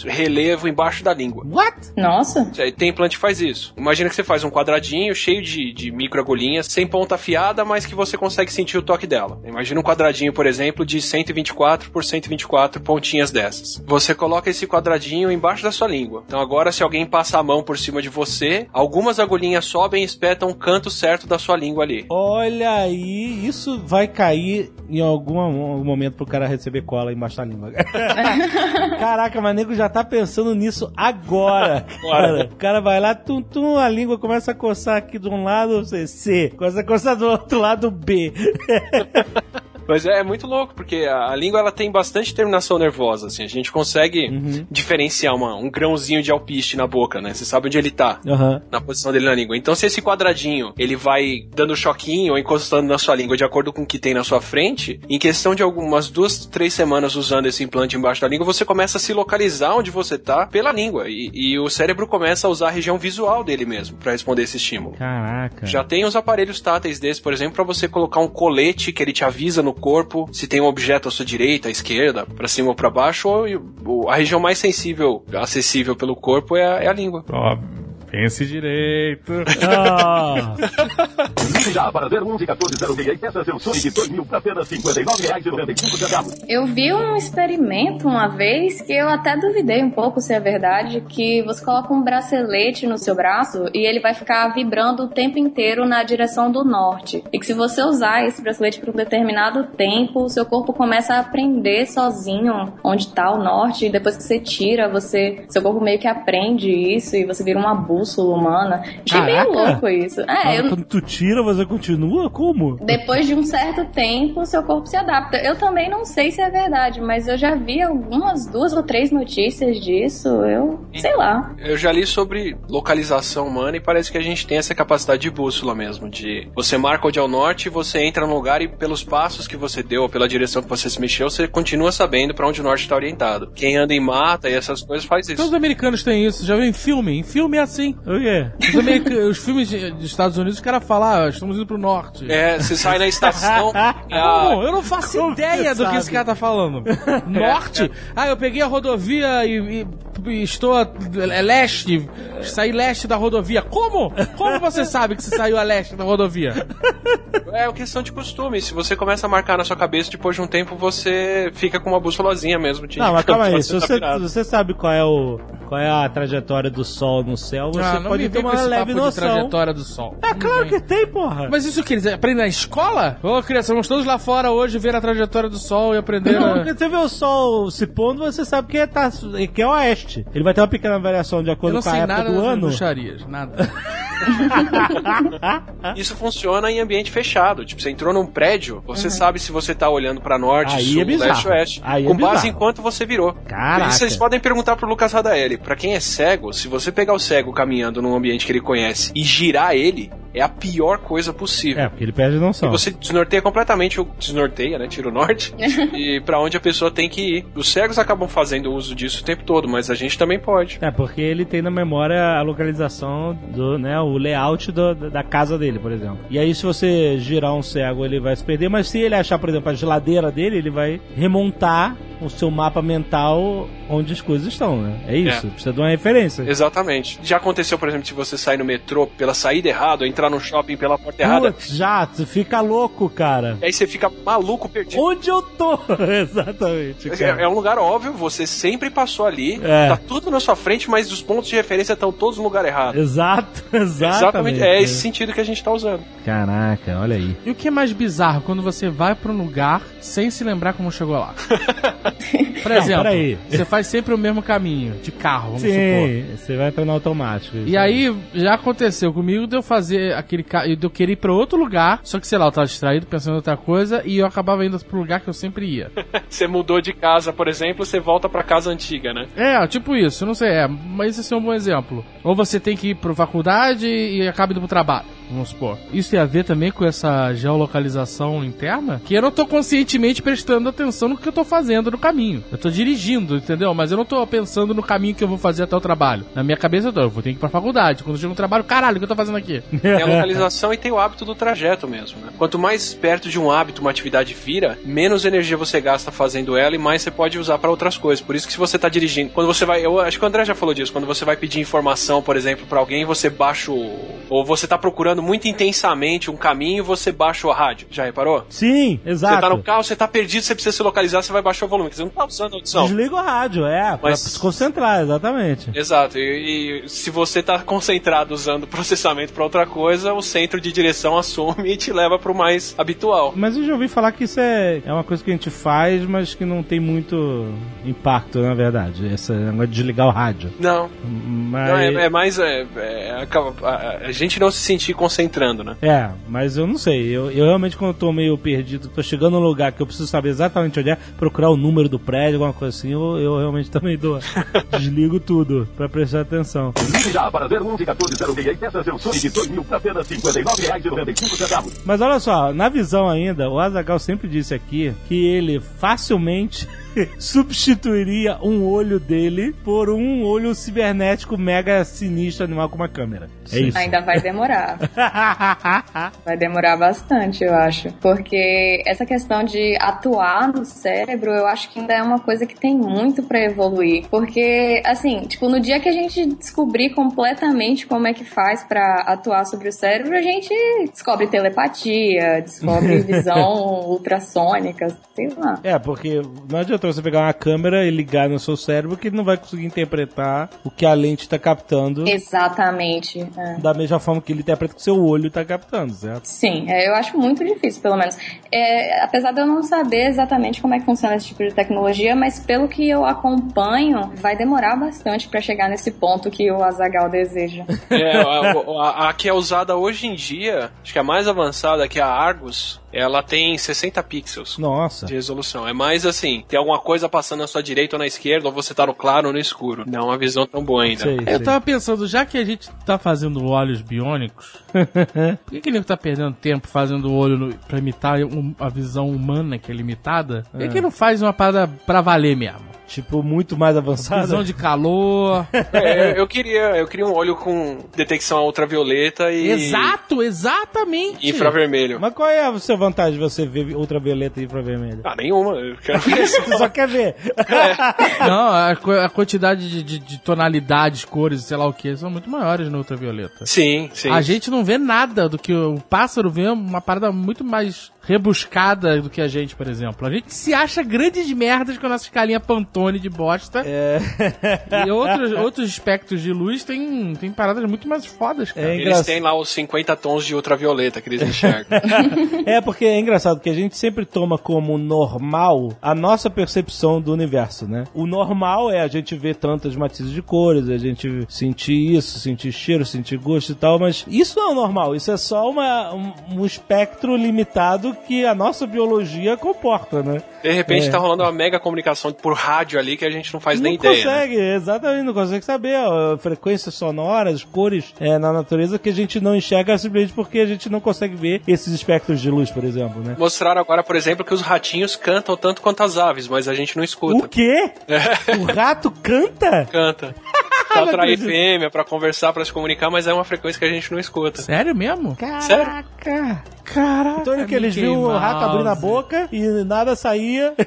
relevo embaixo da língua. What? Nossa, Aí Tem implante que faz isso. Imagina que você faz um quadradinho cheio de, de microagulhinhas, sem ponta afiada, mas que você consegue sentir o toque dela. Imagina um quadradinho, por exemplo, de 124 por 124 pontinhas dessas. Você coloca esse quadradinho embaixo da sua língua. Então agora, se alguém passa a mão por cima de você, algumas agulhinhas sobem e espetam o canto certo da sua língua ali. Olha aí, isso vai cair em algum, algum momento pro cara receber cola embaixo da língua. Caraca, mas nego já tá pensando nisso agora. Cara. O cara vai lá, tum, tum, a língua começa a coçar aqui de um lado, C, começa a coçar do outro lado B. Mas é, muito louco, porque a, a língua ela tem bastante terminação nervosa, assim. A gente consegue diferenciar uma- um grãozinho de alpiste na boca, né? Você sabe onde ele tá. Aham. na posição dele na língua. Então, se esse quadradinho ele vai dando choquinho ou encostando na sua língua de acordo com o que tem na sua frente, em questão de algumas duas, três semanas usando esse implante embaixo da língua, você começa a se localizar onde você tá pela língua. E, e o cérebro começa a usar a região visual dele mesmo para responder esse estímulo. Caraca. Já tem os aparelhos táteis desses, por exemplo, para você colocar um colete que ele te avisa no corpo se tem um objeto à sua direita, à esquerda, para cima ou para baixo, ou, a região mais sensível, acessível pelo corpo é a, é a língua. Ó, pense direito. Ah, já para 011 1406 e peça seu Sonic 2000 por apenas R$ 59,95. eu vi um experimento uma vez que eu até duvidei um pouco se é verdade, que você coloca um bracelete no seu braço e ele vai ficar vibrando o tempo inteiro na direção do norte. E que se você usar esse bracelete por um determinado tempo, o seu corpo começa a aprender sozinho onde está o norte e depois que você tira, você seu corpo meio que aprende isso e você vira uma bússola humana. Achei meio Caraca! louco isso. É, mas eu, quando tu tira, você continua? Como? depois de um certo tempo, seu corpo se adapta. Eu também não sei se é verdade, mas eu já vi algumas duas ou três notícias disso. Eu sei lá. Eu já li sobre localização humana e parece que a gente tem essa capacidade de bússola mesmo, de você marca onde é o norte, você entra no lugar e pelos passos que você deu, ou pela direção que você se mexeu, você continua sabendo pra onde o norte está orientado. Quem anda em mata e essas coisas faz Então os isso. americanos têm isso, já viu em filme? Em filme é assim. O quê? Os, america- os filmes dos Estados Unidos, os caras falam, ah, estamos indo pro norte. É, você sai na estação. é Como? Eu não faço ideia do que esse cara tá falando. Norte? Ah, eu peguei a rodovia e- e estou a, é leste, saí leste da rodovia. Como? Como você sabe que você saiu a leste da rodovia? É uma questão de costume. Se você começa a marcar na sua cabeça, depois de um tempo você fica com uma bússolazinha mesmo. De Não, mas calma aí. Se tá você, se você sabe qual é, o, qual é a trajetória do Sol no céu, você ah, não pode me ter uma leve papo de noção. trajetória do Sol. É claro que tem, porra. Mas isso que eles aprendem na escola? Ô, criança, vamos todos lá fora hoje ver a trajetória do Sol e aprender Não, a... porque você vê o sol se pondo, você sabe que é, tá, que é oeste. Ele vai ter uma pequena variação de acordo com a sei época nada do das ano. bruxarias, nada. Isso funciona em ambiente fechado. Tipo, você entrou num prédio, você sabe se você tá olhando pra norte, Aí sul, é leste, oeste. Aí é com base bizarro. em quanto você virou. Caraca. Isso vocês podem perguntar pro Lucas Radaeli. Pra quem é cego, se você pegar o cego caminhando num ambiente que ele conhece e girar ele, é a pior coisa possível. É, porque ele perde noção. E você desnorteia completamente, desnorteia, né? Tira o norte, e pra onde a pessoa tem que ir. Os cegos acabam fazendo uso disso o tempo todo, mas a gente também pode. É, porque ele tem na memória a localização do, né, o layout do- da casa dele, por exemplo. E aí, se você girar um cego, ele vai se perder, mas se ele achar, por exemplo, a geladeira dele, ele vai remontar o seu mapa mental onde as coisas estão, né? É isso, É. precisa de uma referência. Exatamente. Já aconteceu, por exemplo, de você sair no metrô pela saída errada, ou entrar no shopping pela porta errada, Putz, já, tu fica louco, cara. e aí você fica maluco, perdido. Onde eu tô? Exatamente. É, é um lugar óbvio, você sempre passou ali, É. tá tudo na sua frente, mas os pontos de referência estão todos no lugar errado. Exato, exatamente. É esse sentido que a gente tá usando. Caraca, olha aí. E o que é mais bizarro quando você vai pra um lugar sem se lembrar como chegou lá? Por exemplo, peraí. você faz sempre o mesmo caminho de carro, vamos supor. Sim, você vai entrar no automático. E aí, já aconteceu comigo de eu fazer aquele ca... de eu querer ir pra outro lugar, só que sei lá, eu tava distraído pensando em outra coisa e eu acabava indo pro lugar que eu sempre ia. Você mudou de casa, por exemplo, você volta pra casa antiga, né? É, tipo isso, não sei, é, mas esse é um bom exemplo. Ou você tem que ir pra faculdade e acaba indo pro trabalho, vamos supor. Isso tem a ver também com essa geolocalização interna? Que eu não tô conscientemente prestando atenção no que eu tô fazendo no caminho. Eu tô dirigindo, entendeu? Mas eu não tô pensando no caminho que eu vou fazer até o trabalho. Na minha cabeça eu tô, eu vou ter que ir pra faculdade. Quando eu chego no trabalho, caralho, o que eu tô fazendo aqui? Tem a localização e tem o hábito do trajeto mesmo, né? Quanto mais perto de um hábito uma atividade vira, menos energia você gasta fazendo ela e mais você pode usar pra outras coisas. Por isso que se você tá dirigindo, quando você vai, eu acho que o André já falou disso, quando você vai pedir informação, por exemplo, pra alguém, você baixa o ou você tá procurando muito intensamente um caminho, você baixa o rádio. Já reparou? Sim, exato. Você tá no carro, você tá perdido, você precisa se localizar, você vai baixar o volume, porque você não tá usando a audição. Desliga o rádio, é, pra Mas- se concentrar, exatamente. Exato, e, e se você tá concentrado usando processamento pra outra coisa, o centro de direção assume e te leva pro mais habitual. Mas eu já ouvi falar que isso é, é uma coisa que a gente faz, mas que não tem muito impacto, na verdade. Esse negócio de desligar o rádio. Não, Mas... não é, é mais é, é, acaba- a, a gente não se sentir concentrando, né? É, mas eu não sei. Eu, eu realmente, quando eu tô meio perdido, tô chegando num lugar que eu preciso saber exatamente onde é, procurar o número do prédio, alguma coisa assim, eu, eu realmente também dou. desligo tudo pra prestar atenção. Ligue já para 011 1406 e peça seu Sonic 2000 por apenas R$ 59,95. Mas olha só, na visão ainda, o Azagal sempre disse aqui que ele facilmente substituiria um olho dele por um olho cibernético mega sinistro animal com uma câmera. É isso. Ainda vai demorar. Vai demorar bastante, eu acho. Porque essa questão de atuar no cérebro, eu acho que ainda é uma coisa que tem muito pra evoluir. Porque, assim, tipo, no dia que a gente descobrir completamente como é que faz pra atuar sobre o cérebro, a gente descobre telepatia, descobre visão ultrassônica, sei lá. É, porque não adianta você pegar uma câmera e ligar no seu cérebro que ele não vai conseguir interpretar o que a lente está captando Exatamente. é. da mesma forma que ele interpreta que o seu olho está captando, certo? Sim, é, eu acho muito difícil, pelo menos. É, apesar de eu não saber exatamente como é que funciona esse tipo de tecnologia, mas pelo que eu acompanho, vai demorar bastante pra chegar nesse ponto que o Azagal deseja. É, a, a- a que é usada hoje em dia, acho que a mais avançada, que é a Argus, ela tem 60 pixels. Nossa. De resolução. É mais assim, tem alguma coisa passando na sua direita ou na esquerda, ou você tá no claro ou no escuro. Não é uma visão tão boa ainda. Sei, Eu sei. tava pensando, já que a gente tá fazendo olhos biônicos, por que, que ele tá perdendo tempo fazendo o olho no, pra imitar um- a visão humana que é limitada? Por que, que não faz uma parada pra valer mesmo? Tipo, muito mais avançado. Visão de calor. É, eu, queria, eu queria um olho com detecção ultravioleta e Exato, exatamente. infravermelho. Mas qual é a sua vantagem de você ver ultravioleta e infravermelho? Ah, nenhuma. Eu quero ver só. Você só quer ver. Não, a, a quantidade de, de- de tonalidades, cores, sei lá o que, são muito maiores no ultravioleta. Sim, sim. A gente não vê nada do que o pássaro vê, uma parada muito mais rebuscada do que a gente, por exemplo. A gente se acha grandes merdas com a nossa escalinha Pantone de bosta. É, E outros, outros espectros de luz tem, tem paradas muito mais fodas, cara. É Eles têm lá os 50 tons de ultravioleta que eles enxergam. É porque é engraçado que a gente sempre toma como normal a nossa percepção do universo, né? O normal é a gente ver tantas matizes de cores, a gente sentir isso, sentir cheiro, sentir gosto e tal, mas isso não é o normal, isso é só uma, um, um espectro limitado que a nossa biologia comporta, né? De repente É. tá rolando uma mega comunicação por rádio ali que a gente não faz nem não ideia. né? consegue, exatamente, não consegue saber ó, frequências sonoras, cores é, na natureza que a gente não enxerga simplesmente porque a gente não consegue ver esses espectros de luz, por exemplo, né? Mostraram agora, por exemplo, que os ratinhos cantam tanto quanto as aves, mas a gente não escuta. O quê? O rato canta? Canta. Pra atrair fêmea, pra conversar, pra se comunicar, mas é uma frequência que a gente não escuta. Sério mesmo? Caraca! Caraca! Então que eles viam o rato abrindo a boca e nada saía.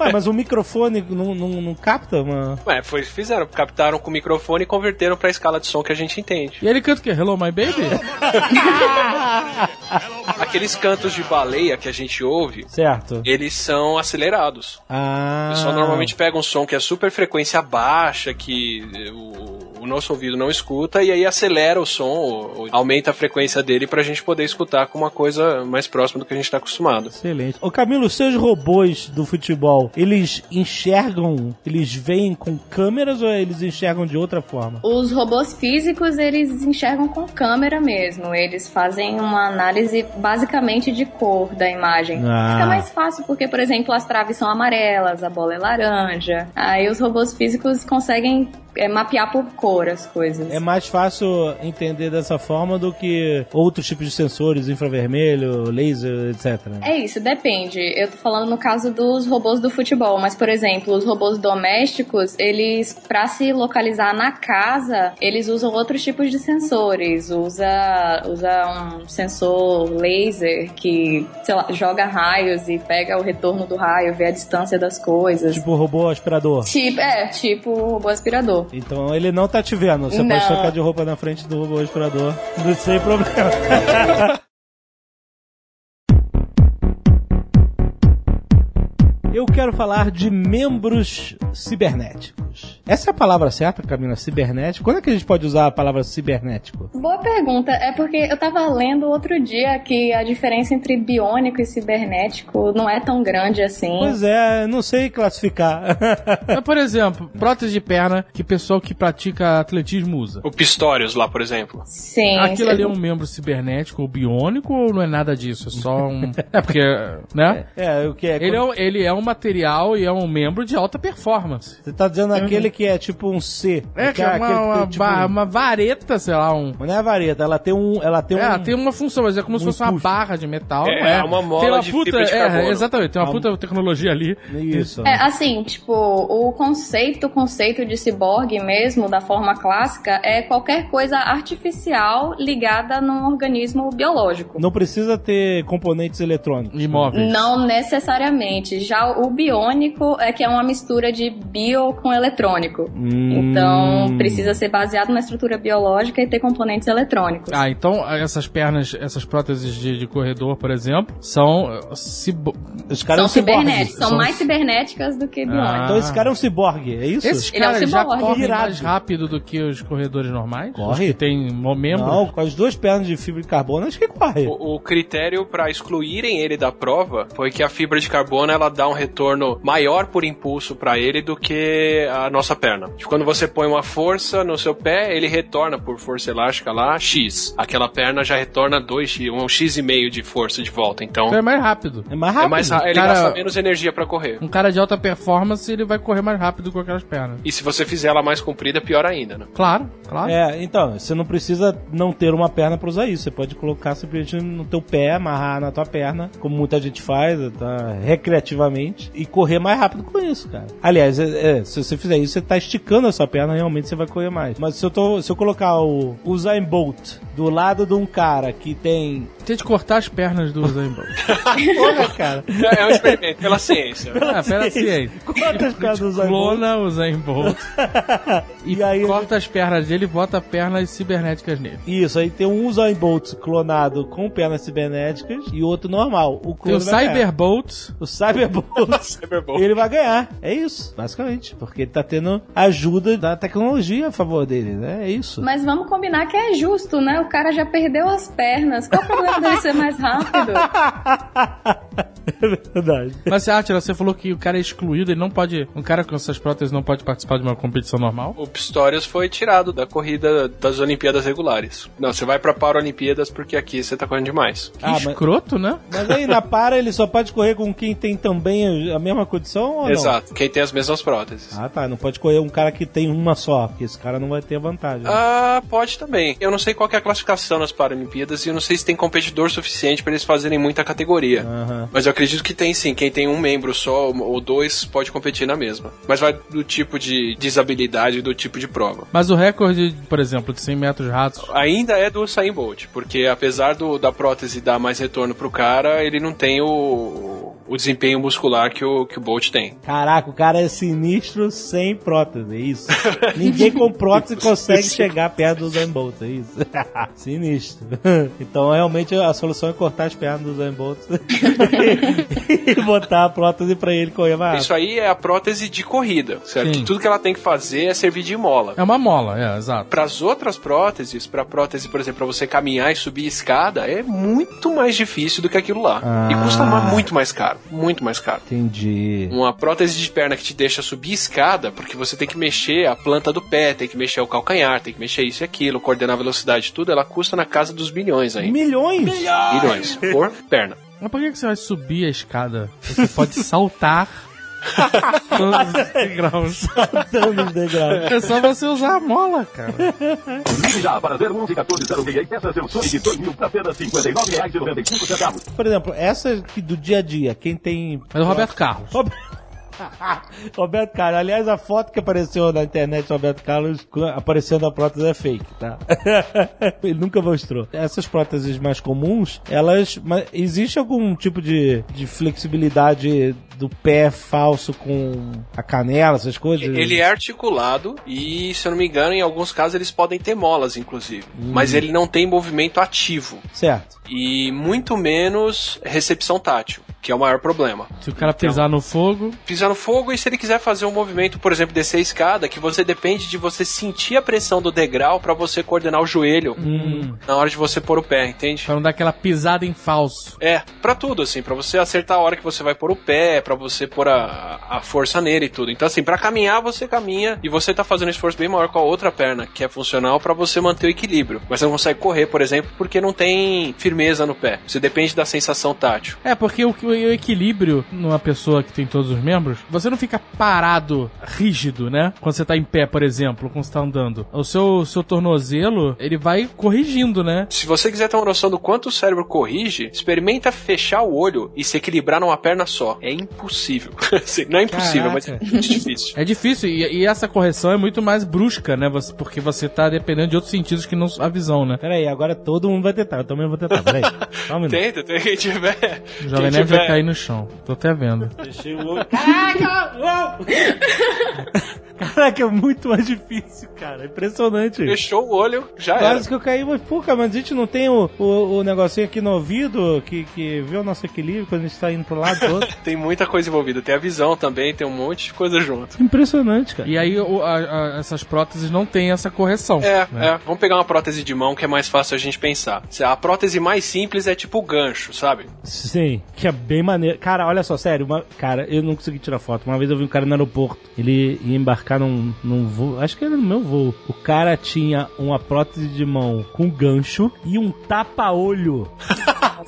Ué, mas o microfone não, não, não capta, mano? Ué, foi, fizeram, captaram com o microfone e converteram pra escala de som que a gente entende. E ele canta o quê? Hello, my baby? Aqueles cantos de baleia que a gente ouve, Certo. eles são acelerados. Ah. O pessoal normalmente pega um som que é super frequência baixa, que o, o nosso ouvido não escuta, e aí acelera o som, ou, ou aumenta a frequência dele pra gente poder escutar com uma coisa mais próxima do que a gente tá acostumado. Excelente. Ô Camilo, os seus robôs do futebol, eles enxergam, eles veem com câmeras ou eles enxergam de outra forma? Os robôs físicos, eles enxergam com câmera mesmo. Eles fazem uma análise basicamente de cor da imagem. Ah. Fica mais fácil porque, por exemplo, as traves são amarelas, a bola é laranja. Aí os robôs físicos conseguem é, mapear por cor as coisas. É mais fácil entender dessa forma do que outros tipos de sensores, infravermelho, laser, etc. É isso, depende. Eu tô falando no caso dos robôs do futebol, mas por exemplo, os robôs domésticos, eles para se localizar na casa, eles usam outros tipos de sensores. Usa usa um sensor laser que, sei lá, joga raios e pega o retorno do raio, vê a distância das coisas. Tipo robô aspirador. Tipo, é, tipo robô aspirador. Então ele não tá te vendo. Você pode Não. trocar de roupa na frente do robô aspirador. Sem problema. Eu quero falar de membros cibernéticos. Essa é a palavra certa, Camila? Cibernético? Quando é que a gente pode usar a palavra cibernético? Boa pergunta. É porque eu tava lendo outro dia que a diferença entre biônico e cibernético não é tão grande assim. Pois é, não sei classificar. Mas, por exemplo, prótese de perna que pessoal que pratica atletismo usa. O Pistorius lá, por exemplo. Sim. Aquilo ali é um membro cibernético ou biônico ou não é nada disso? É só um. É porque, né? é, o que é? Ele é, ele é um material e é um membro de alta performance. Você tá dizendo aquele que é tipo um C. É, que é aquele uma, uma, tem, tipo, uma vareta, sei lá, um. Mas não é vareta, ela tem um. Ela tem É, um. ela tem uma função, mas é como se um fosse uma barra de metal, É, não é? uma mola tem uma de puta, fibra de é, carbono. exatamente, tem uma Uma- puta tecnologia ali. Isso. É, assim, tipo, o conceito, o conceito de ciborgue mesmo, da forma clássica, é qualquer coisa artificial ligada num organismo biológico. Não precisa ter componentes eletrônicos. Imóveis. Não necessariamente. Já o biônico é que é uma mistura de bio com eletrônico. Hum. Então, precisa ser baseado na estrutura biológica e ter componentes eletrônicos. Ah, então essas pernas, essas próteses de, de corredor, por exemplo, são uh, cibo... Os caras são ciborgue. cibernéticas, são, mais cibernéticas do que biônicas. Então esse cara é um ciborgue, é isso? Esses Ele é um caras já ciborgue. correm Irado. mais rápido do que os corredores normais? Corre. Que tem membros? Não, com as duas pernas de fibra de carbono, acho que corre. O, o critério pra excluírem ele da prova foi que a fibra de carbono ela dá um retorno maior por impulso pra ele do que a nossa perna. Tipo, quando você põe uma força no seu pé, ele retorna por força elástica lá X. Aquela perna já retorna 2x, um X e meio de força de volta. Então, Então é mais rápido. É mais é rápido. mais ra- ele Cara- gasta menos energia pra correr. Um cara de alta performance, ele vai correr mais rápido com aquelas pernas. E se você fizer ela mais comprida, pior ainda, né? Claro, claro. É, então, você não precisa não ter uma perna pra usar isso. Você pode colocar simplesmente no teu pé, amarrar na tua perna, como muita gente faz, tá, recreativamente, e correr mais rápido com isso, cara. Aliás, é, é, se você fizer isso, você tá esticando a sua perna, realmente você vai correr mais. Mas se eu, tô, se eu colocar o Usain Bolt do lado de um cara que tem... Tente cortar as pernas do Usain Bolt. Olha, cara... É, é um experimento pela ciência. ah, pera assim, Quantas pernas do Usain Bolt? Clona o Usain Bolt e, E aí- corta as pernas dele e bota pernas cibernéticas nele. Isso, aí tem um Usain Bolt clonado com pernas cibernéticas e outro normal. O Tem o. Cyberbolt. O Cyberbolt. Cyberbolt. ele vai ganhar. É isso, basicamente. Porque ele tá tendo ajuda da tecnologia a favor dele, né? É isso. Mas vamos combinar que é justo, né? O cara já perdeu as pernas. Qual o problema dele ser mais rápido? é verdade. Mas Atila, você falou que o cara é excluído, ele não pode. Um cara com essas próteses não pode participar de uma competição normal? O Pistorius foi tirado da corrida das Olimpíadas regulares. Não, você vai pra Paralimpíadas porque aqui você tá correndo demais. Que Ah, mas- escroto, né? Mas aí na para ele só pode correr com quem tem também a mesma condição ou não? Exato, quem tem as mesmas próteses. Ah, tá. Não pode correr um cara que tem uma só, porque esse cara não vai ter vantagem. Ah, pode também. Eu não sei qual que é a classificação nas Paralimpíadas e eu não sei se tem competidor suficiente pra eles fazerem muita categoria. Aham. Mas eu acredito que tem sim. Quem tem um membro só ou dois pode competir na mesma. Mas vai do tipo de desabilidade e do tipo de prova. Mas o recorde, por exemplo, de 100 metros rasos. Ainda é do Usain Bolt, porque apesar do, da prótese dar mais retorno pro cara, ele não tem o, o desempenho muscular que o, que o Bolt tem. Caraca, o cara é sinistro sem prótese, é isso. Ninguém com prótese consegue chegar perto do Usain Bolt, é isso. sinistro. Então, realmente, a solução é cortar as pernas do Usain Bolt e botar a prótese pra ele correr mais rápido. Isso aí é a prótese de corrida, certo? Sim. Tudo que ela tem que fazer é servir de mola. É uma mola, é, exato. Para as outras próteses, para prótese, por exemplo, para você caminhar e subir escada, é muito mais difícil do que aquilo lá. E Ah. custa ma- muito mais caro, muito mais caro. Entendi. Uma prótese de perna que te deixa subir escada, porque você tem que mexer a planta do pé, tem que mexer o calcanhar, tem que mexer isso e aquilo, coordenar a velocidade tudo, ela custa na casa dos milhões ainda. Milhões? Milhões por perna. Mas por que você vai subir a escada? Você pode saltar todos os degraus. Danos degraus. É só você usar a mola, cara. Ligue já para 011 1406 e peça seu Sonic 2000 por apenas R$ 59,95. Por exemplo, essa aqui do dia a dia, quem tem. É do Roberto Carlos. Roberto... Roberto Carlos. Aliás, a foto que apareceu na internet do Roberto Carlos aparecendo a prótese é fake, tá? Ele nunca mostrou. Essas próteses mais comuns, elas. existe algum tipo de, de flexibilidade do pé falso com a canela, essas coisas? Ele é articulado e, se eu não me engano, em alguns casos eles podem ter molas, inclusive. Hum. Mas ele não tem movimento ativo. Certo. E muito menos recepção tátil, que é o maior problema. Se o cara pisar no fogo, Pisar no fogo e se ele quiser fazer um movimento, por exemplo, descer a escada, que você depende de você sentir a pressão do degrau pra você coordenar o joelho Hum. na hora de você pôr o pé, entende? pra não dar aquela pisada em falso. É, pra tudo, assim, pra você acertar a hora que você vai pôr o pé, pra você pôr a, a força nele e tudo. Então, assim, pra caminhar, você caminha e você tá fazendo um esforço bem maior com a outra perna, que é funcional pra você manter o equilíbrio. Mas você não consegue correr, por exemplo, porque não tem firmeza no pé. Você depende da sensação tátil. É, porque o, o equilíbrio numa pessoa que tem todos os membros, você não fica parado, rígido, né? Quando você tá em pé, por exemplo, quando você tá andando. O seu, seu tornozelo, ele vai corrigindo, né? Se você quiser ter uma noção do quanto o cérebro corrige, experimenta fechar o olho e se equilibrar numa perna só. É impossível. Assim, não é impossível, mas é Caraca. muito difícil. É difícil, e, e essa correção é muito mais brusca, né? Você- porque você tá dependendo de outros sentidos que não a visão, né? Peraí, agora todo mundo vai tentar. Eu também vou tentar. Peraí. Só um. Tenta, tem quem tiver. Jovem quem tiver- cair no chão. Tô até vendo. Fechei o. Caraca! Caraca, é muito mais difícil, cara. Impressionante. Fechou o olho, já era. Quase que eu caí, mas pô, cara, mas a gente não tem o, o, o negocinho aqui no ouvido que, que vê o nosso equilíbrio quando a gente tá indo pro lado do outro. Tem muita coisa envolvida. Tem a visão também, tem um monte de coisa junto. Impressionante, cara. E aí o- a- a- essas próteses não têm essa correção. É, né? é. Vamos pegar uma prótese de mão que é mais fácil a gente pensar. A prótese mais simples é tipo o gancho, sabe? Sim, que é bem maneiro. Cara, olha só, sério, uma, cara, eu não consegui tirar foto. Uma vez eu vi um cara no aeroporto. Ele ia embarcar num, num voo, acho que era no meu voo. O cara tinha uma prótese de mão com gancho e um tapa-olho.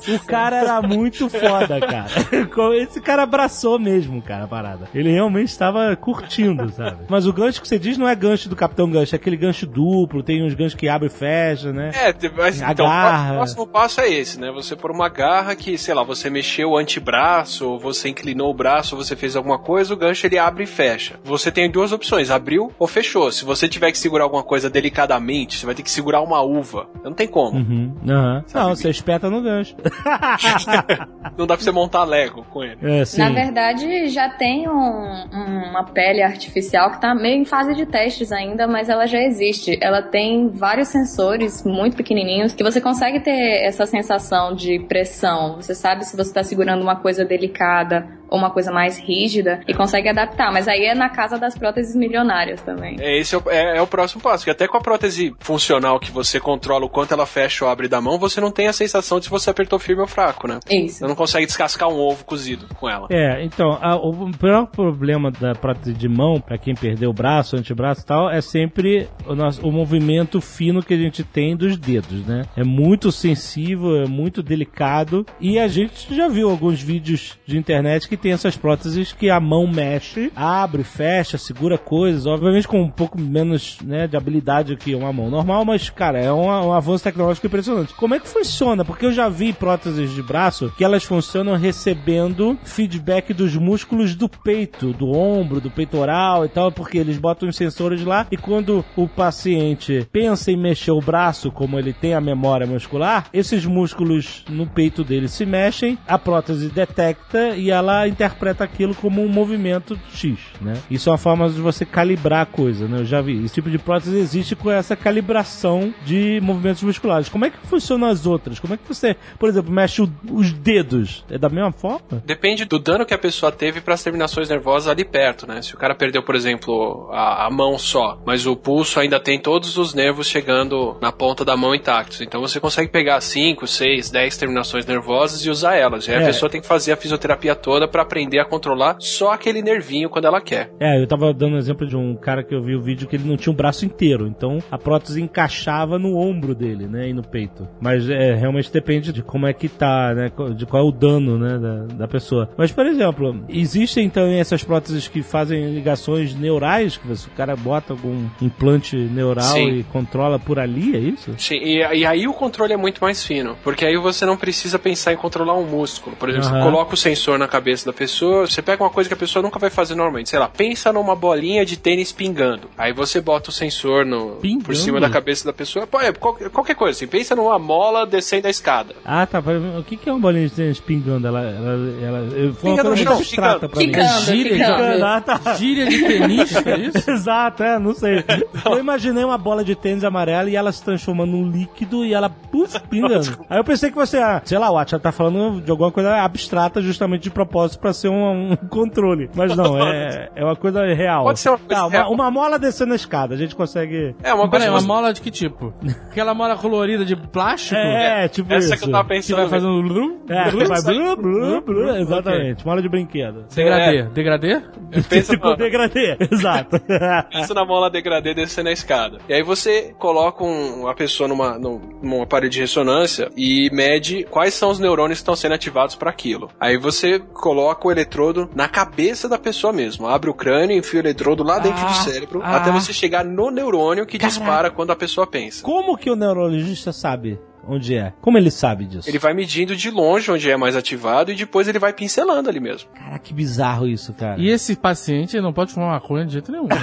O cara era muito foda, cara. Esse cara abraçou mesmo, cara, a parada. Ele realmente estava curtindo, sabe? Mas o gancho que você diz não é gancho do Capitão Gancho, é aquele gancho duplo, tem uns ganchos que abre e fecha, né? É, mas A então, garra. o próximo passo é esse, né? Você pôr uma garra que, sei lá, você mexeu o antebraço, ou você inclinou o braço, ou você fez alguma coisa, o gancho ele abre e fecha. Você tem duas opções, abriu ou fechou. Se você tiver que segurar alguma coisa delicadamente, você vai ter que segurar uma uva. Não tem como. Uhum. Aham. Não, você espeta no gancho. Não dá pra você montar Lego com ele. É, sim. Na verdade, já tem um- uma pele artificial que tá meio em fase de testes ainda, mas ela já existe. Ela tem vários sensores muito pequenininhos que você consegue ter essa sensação de pressão. Você sabe se você tá segurando uma coisa delicada ou uma coisa mais rígida e consegue adaptar. Mas aí é na casa das próteses milionárias também. É, esse é o, é- é o próximo passo. Que até com a prótese funcional que você controla o quanto ela fecha ou abre da mão, você não tem a sensação de se você apertou firme ou fraco, né? Isso. Você não consegue descascar um ovo cozido com ela. É, então, a- o pior problema da prótese de mão, pra quem perdeu o braço, o antebraço e tal, é sempre o, nosso, o movimento fino que a gente tem dos dedos, né? É muito sensível, é muito delicado. E a gente já viu alguns vídeos de internet que tem essas próteses que a mão mexe, abre, fecha, segura coisas, obviamente com um pouco menos né, de habilidade que uma mão normal, mas, cara, é um, um avanço tecnológico impressionante. Como é que funciona? Porque eu já vi próteses de braço que elas funcionam recebendo feedback dos músculos do peito, do ombro, do peitoral e tal, porque eles botam os sensores lá e quando o paciente pensa em mexer o braço, como ele tem a memória muscular, esses músculos no peito dele se mexem, a prótese detecta e ela interpreta aquilo como um movimento X, né? Isso é uma forma de você calibrar a coisa, né? Eu já vi. Esse tipo de prótese existe com essa calibração de movimentos musculares. Como é que funcionam as outras? Como é que você, por exemplo, mexe o- os dedos? É da mesma forma? Depende do dano que a pessoa teve para as terminações nervosas ali perto, né? Se o cara perdeu, por exemplo, a, a mão só, mas o pulso ainda tem todos os nervos chegando na ponta da mão intactos. Então você consegue pegar 5, 6, 10 terminações nervosas e usar elas. E aí É. a pessoa tem que fazer a fisioterapia toda para aprender a controlar só aquele nervinho quando ela quer. É, eu tava dando exemplo de um cara que eu vi o vídeo que ele não tinha um braço inteiro, então a prótese encaixava no ombro dele, né, e no peito. Mas é, realmente depende de como é que tá, né, de qual é o dano, né, da, da pessoa. Mas, por exemplo, existem também essas próteses que fazem ligações neurais, que você, o cara bota algum implante neural Sim. e controla por ali, é isso? Sim, e, e aí o controle é muito mais fino, porque aí você não precisa pensar em controlar um músculo. Por exemplo, Aham. você coloca o sensor na cabeça da pessoa, você pega uma coisa que a pessoa nunca vai fazer normalmente, sei lá, pensa numa bolinha de tênis pingando. Aí você bota o sensor no, Pingando? por cima da cabeça da pessoa, pô, é, qual- qualquer coisa assim, pensa numa mola descendo a escada. Ah, tá. O que que é uma bolinha de tênis pingando? Ela, ela, ela, foi uma Pinga no chão, abstrata pra mim. Ficando, gíria, ficando. Ah, tá. Gíria de tenista, é isso? Exato, é, não sei. Eu imaginei uma bola de tênis amarela e ela se transforma num líquido e ela, puf, pingando. Aí eu pensei que você, ah, sei lá, o Atcha tá falando de alguma coisa abstrata justamente de propósito pra ser um, um controle. Mas não, é, é uma coisa real. Pode ser uma coisa Tá, uma, mola descendo a escada, a gente consegue... É uma coisa Peraí, que uma você- mola de que tipo? Aquela mola colorida de plástico? É, tipo Essa isso. que eu tava Que pensando. vai fazendo... blum, É, blum, vai sai- blu, blu, blu, exatamente, mola de brinquedo. Degradê. É. Degradê? Pensa tipo na- degradê, exato. Pensa na mola degradê descendo a escada. E aí você coloca um- uma pessoa numa, num, num aparelho de ressonância e mede quais são os neurônios que estão sendo ativados para aquilo. Aí você coloca o eletrodo na cabeça da pessoa mesmo. Abre o crânio, enfia o eletrodo lá dentro Ah, do cérebro, ah. até você chegar no neurônio que dispara quando a pessoa pensa. Como que o neurologista sabe onde é? Como ele sabe disso? Ele vai medindo de longe onde é mais ativado e depois ele vai pincelando ali mesmo. Cara, que bizarro isso, cara. E esse paciente não pode fumar maconha de jeito nenhum, né?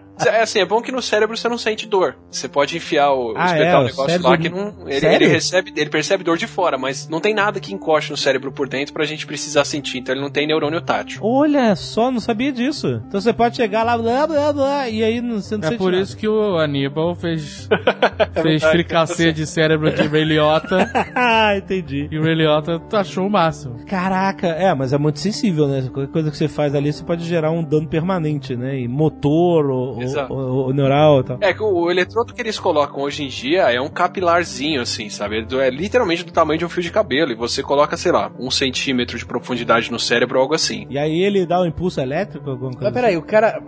É assim, é bom que no cérebro você não sente dor. Você pode enfiar o, Ah, espetar é, o negócio cérebro- lá que não. Ele, ele recebe, ele percebe dor de fora, mas não tem nada que encoste no cérebro por dentro pra gente precisar sentir. Então ele não tem neurônio tátil. Olha só, não sabia disso. Então você pode chegar lá, blá, blá, blá, e aí não, você não É sente por nada. isso que o Aníbal fez, fez verdade, fricassê de cérebro de Ray Liotta ah, entendi. e o Ray Liotta achou o máximo. Caraca, é, mas é muito sensível, né? Qualquer coisa que você faz ali, você pode gerar um dano permanente, né? E motor, ou, Exato. ou- ou neural e tal. É que o, o eletrodo que eles colocam hoje em dia é um capilarzinho, assim, sabe? Ele É literalmente do tamanho de um fio de cabelo. E você coloca, sei lá, um centímetro de profundidade no cérebro ou algo assim. E aí ele dá um impulso elétrico, alguma coisa Mas peraí, o cara.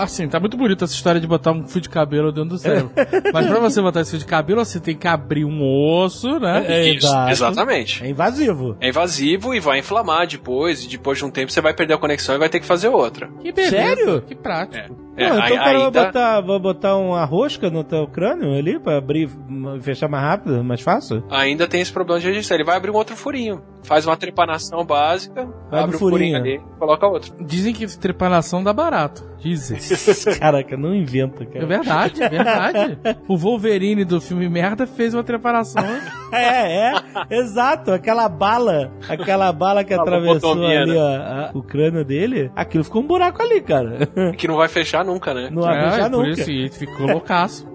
Assim, tá muito bonito essa história de botar um fio de cabelo dentro do cérebro. Mas pra você botar esse fio de cabelo, você tem que abrir um osso, né? É, Isso, exato. exatamente. É invasivo. É invasivo e vai inflamar depois. E depois de um tempo você vai perder a conexão e vai ter que fazer outra. Que beleza. Sério? Que prático. É, Pô, então o cara vai botar, vai botar uma rosca no teu crânio ali pra abrir e fechar mais rápido, mais fácil? ainda tem esse problema de registrar. Ele vai abrir um outro furinho. Faz uma trepanação básica, Vai abre o furinho furinho. ali, coloca outro. Dizem que trepanação dá barato. Dizem. Caraca, não inventa, É cara. verdade, é verdade. O Wolverine do filme Merda fez uma trepanação. É, é, exato. Aquela bala, aquela bala que atravessou ali né? ó, a- o crânio dele, aquilo ficou um buraco ali, cara. Que não vai fechar nunca, né? Não é, por nunca. isso ele ficou loucaço.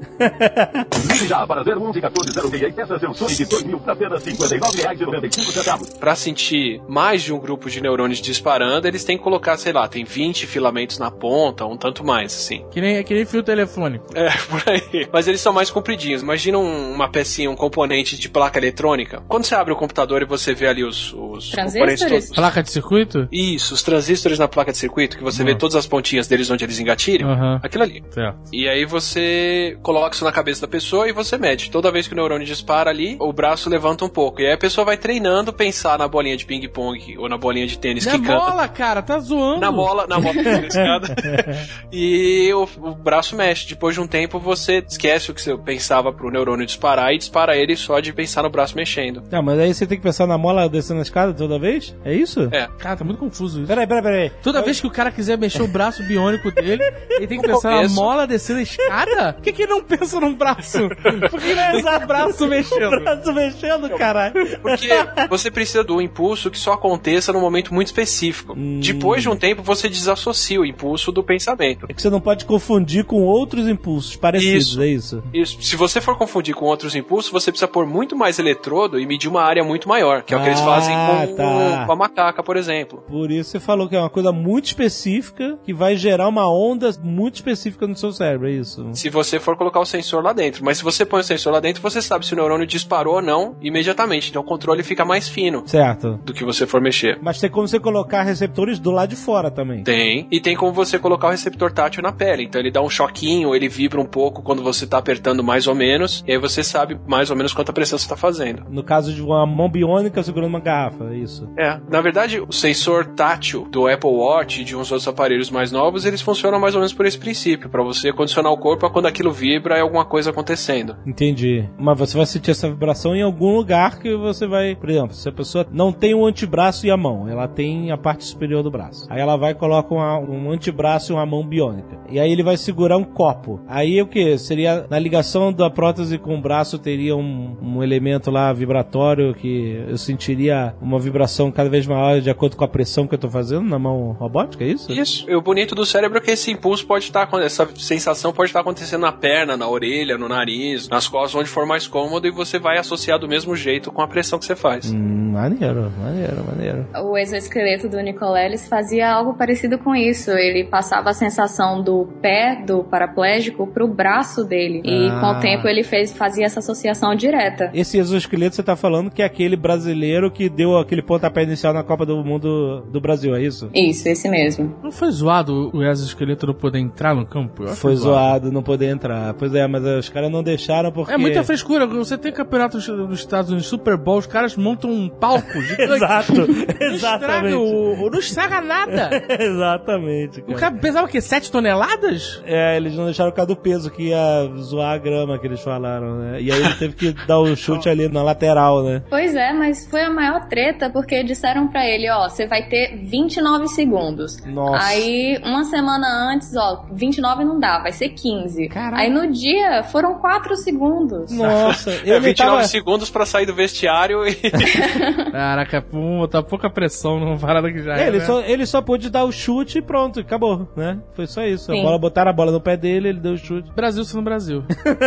Ligue já para 011 1406 e peça seu Sonic 2000 por apenas R$ 59,95. Pra sentir mais de um grupo de neurônios disparando, eles têm que colocar, sei lá, tem 20 filamentos na ponta, um tanto mais, assim. Que nem, que nem fio telefônico. É, por aí. Mas eles são mais compridinhos. Imagina um- uma pecinha, um componente de placa eletrônica. Quando você abre o computador e você vê ali os, os Transistores? componentes todos. Placa de circuito? Isso, os transistores na placa de circuito, que você vê todas as pontinhas deles onde eles engatilham. Aham. Aquilo ali. Certo. E aí você coloca isso na cabeça da pessoa e você mede. Toda vez que o neurônio dispara ali, o braço levanta um pouco. E aí a pessoa vai treinando pensar na bolinha de ping-pong ou na bolinha de tênis Na que canta. bola, cara, tá zoando. Na mola, na mola escada. e o, o braço mexe. Depois de um tempo, você esquece o que você pensava pro neurônio disparar e dispara ele só de pensar no braço mexendo. Tá, mas aí você tem que pensar na mola descendo a escada toda vez? É isso? É. Cara, tá muito confuso isso. Peraí, peraí, peraí. Toda vez que o cara quiser mexer o braço biônico dele, ele tem que No pensar na mola descendo a escada? Por que, que ele não pensa num braço? Por que não é o braço mexendo? Braço mexendo, caralho. Porque você precisa do impulso que só aconteça num momento muito específico. Depois de um tempo, você desassocia o impulso do pensamento. É que você não pode confundir com outros impulsos parecidos, Isso. é isso? Isso, se você for confundir com outros impulsos, você precisa pôr muito mais eletrodo e medir uma área muito maior, que é o que eles Ah, fazem com, tá. com a macaca, por exemplo. Por isso você falou que é uma coisa muito específica que vai gerar uma onda muito específica no seu cérebro, é isso? Se você for colocar o sensor lá dentro. Mas se você põe o sensor lá dentro, você sabe se o neurônio disparou ou não imediatamente. Então o controle fica mais fino Certo. do que você for mexer. Mas tem como você colocar receptores do lado de fora também. Tem. E tem como você colocar o receptor tátil na pele. Então ele dá um choquinho, ele vibra um pouco quando você tá apertando mais ou menos. E aí você sabe mais ou menos quanta pressão você tá fazendo. No caso de uma mão biônica segurando uma garrafa, é isso. É, na verdade, o sensor tátil do Apple Watch e de uns outros aparelhos mais novos, eles funcionam mais ou menos por esse princípio, Pra você condicionar o corpo a quando aquilo vibra é alguma coisa acontecendo. Entendi. Mas você vai sentir essa vibração em algum lugar que você vai. Por exemplo, se a pessoa não tem o antebraço e a mão, ela tem a parte superior do braço. Aí ela vai e coloca uma- um antebraço e uma mão biônica. E aí ele vai segurar um copo. Aí o que? Seria na ligação da prótese com o braço teria um, um elemento lá vibratório que eu sentiria uma vibração cada vez maior de acordo com a pressão que eu tô fazendo na mão robótica, é isso? Isso. E o bonito do cérebro é que esse impulso pode estar, essa sensação pode estar acontecendo na perna, na orelha, no nariz, nas costas, onde for mais cômodo, e você vai associar do mesmo jeito com a pressão que você faz. Hum, maneiro, maneiro, maneiro. O exoesqueleto do Nicoleles fazia algo parecido com isso. Ele passava a sensação do pé do paraplégico pro braço dele. E Ah. com o tempo ele fez, fazia essa associação direta. Esse exoesqueleto você tá falando que é aquele brasileiro que deu aquele pontapé inicial na Copa do Mundo do Brasil, é isso? Isso, esse mesmo. Não foi zoado o exoesqueleto não poder entrar no campo? Eu acho Foi zoado, não poder entrar. Pois é, mas os caras não deixaram porque. É muita frescura. Você tem campeonato dos- dos Estados Unidos, Super Bowl, os caras montam um palco gigante. Exato, Não exatamente. o, não estraga nada. Exatamente, O cara. cara pesava o quê? 7 toneladas? É, eles não deixaram por causa do peso que ia zoar a grama que eles falaram, né? E aí ele teve que dar o chute ali na lateral, né? Pois é, mas foi a maior treta porque disseram pra ele, ó, você vai ter 29 segundos. Nossa. Aí, uma semana antes, ó, 29 não dá, vai ser 15. Caralho. Aí no dia foram 4 segundos. Nossa, É ele 29 tava. segundos pra sair do vestiário e. Caraca, pô, tá pouca pressão numa parada que já É, é. ele, né? só, ele só pôde dar o chute e pronto, acabou, né? Foi só isso. A bola, botaram a bola no pé dele, ele deu o chute. Brasil sendo Brasil.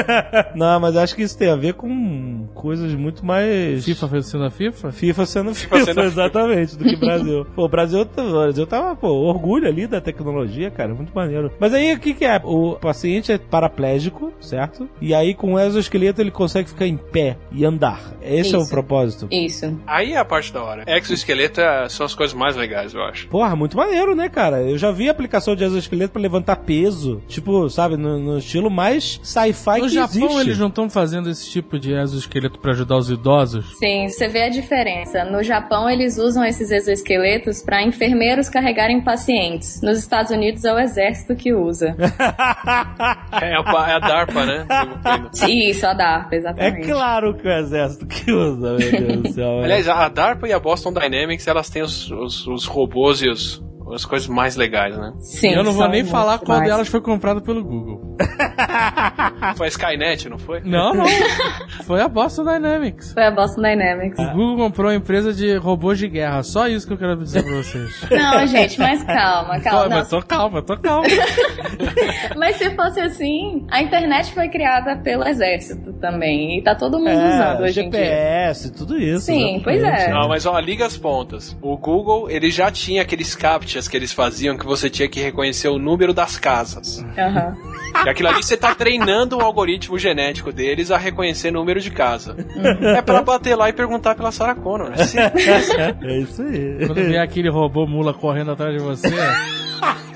Não, mas acho que isso tem a ver com coisas muito mais. FIFA foi sendo a FIFA? FIFA sendo FIFA, sendo FIFA. exatamente, do que Brasil. pô, o Brasil, o Brasil tava, pô, orgulho ali da tecnologia, cara, muito maneiro. Mas aí o que que é? O paciente é paraplégico, certo? E aí com o exoesqueleto ele consegue ficar em pé e andar. Esse é o Isso. propósito. Isso. Aí é a parte da hora. Exoesqueleto é- são as coisas mais legais, eu acho. Porra, muito maneiro, né, cara? Eu já vi aplicação de exoesqueleto pra levantar peso. Tipo, sabe, no, no estilo mais sci-fi No que Japão existe. eles não estão fazendo esse tipo de exoesqueleto pra ajudar os idosos? Sim, você vê a diferença. No Japão, eles usam esses exoesqueletos para enfermeiros carregarem pacientes. Nos Estados Unidos, é o exército que usa. É a, pa- é a DARPA, né? Isso, a DARPA, É exatamente. claro que o exército que usa, meu Deus do céu. Aliás, a DARPA e a Boston Dynamics, elas têm os, os, os robôs e os, as coisas mais legais, né? Sim, eu não vou nem falar qual demais. delas foi comprada pelo Google. Foi a Skynet, não foi? Não, não. Foi a Boston Dynamics. Foi a Boston Dynamics. O Google comprou uma empresa de robôs de guerra. Só isso que eu quero dizer pra vocês. Não, gente, mas calma, Tô, calma. mas tô calma, tô calma. Mas se fosse assim, a internet foi criada pelo exército também. E tá todo mundo usando É, hoje em dia. GPS, tudo isso. Sim, pois exatamente. é. Não, mas ó, liga as pontas. O Google, ele já tinha aqueles captchas que eles faziam que você tinha que reconhecer o número das casas. Aham. E aquilo ali você tá treinando o algoritmo genético deles a reconhecer número de casa. É pra bater lá e perguntar pela Sarah Connor. É simples. É isso aí. Quando vier aquele robô mula correndo atrás de você.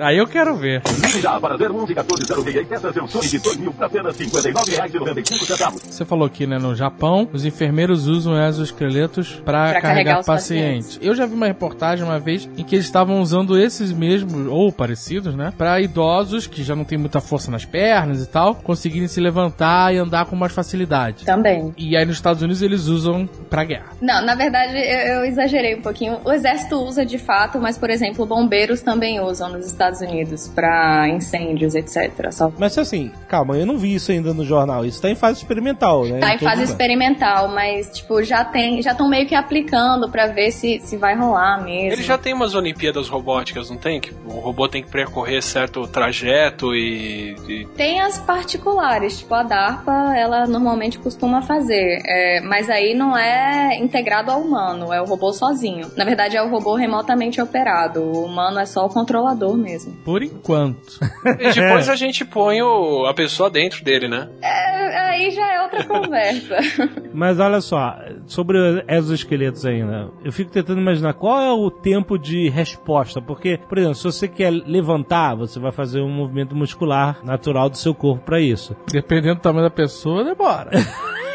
Aí eu quero ver. Ligue já para 011-1406 e peça seu sonho de 2 mil para apenas R$ 59,95. Você falou que né, no Japão os enfermeiros usam exoesqueletos para Pra carregar, carregar os pacientes. pacientes. Eu já vi uma reportagem uma vez em que eles estavam usando esses mesmos ou parecidos, né, para idosos que já não têm muita força nas pernas e tal, conseguirem se levantar e andar com mais facilidade. Também. E aí nos Estados Unidos eles usam pra guerra. Não, na verdade eu, eu exagerei um pouquinho. O exército usa de fato, mas por exemplo, bombeiros também usam nos Estados Unidos pra incêndios, etc. Só Mas assim, calma, eu não vi isso ainda no jornal. Isso tá em fase experimental, né? Tá em fase lugar. experimental, mas tipo, já tem, já estão meio que aplicando pra ver se, se vai rolar mesmo. Ele já tem umas Olimpíadas robóticas, não tem? Que o robô tem que percorrer certo trajeto e. e- Tem as particulares, tipo a DARPA, ela normalmente costuma fazer, é, mas aí não é integrado ao humano, é o robô sozinho. Na verdade é o robô remotamente operado, o humano é só o controlador mesmo. Por enquanto. e depois a gente põe o- a pessoa dentro dele, né? É, aí já é outra conversa. Mas olha só, sobre exoesqueletos ainda, eu fico tentando imaginar qual é o tempo de resposta, porque, por exemplo, se você quer levantar, você vai fazer um movimento muscular natural do seu corpo pra isso. Dependendo do tamanho da pessoa, demora.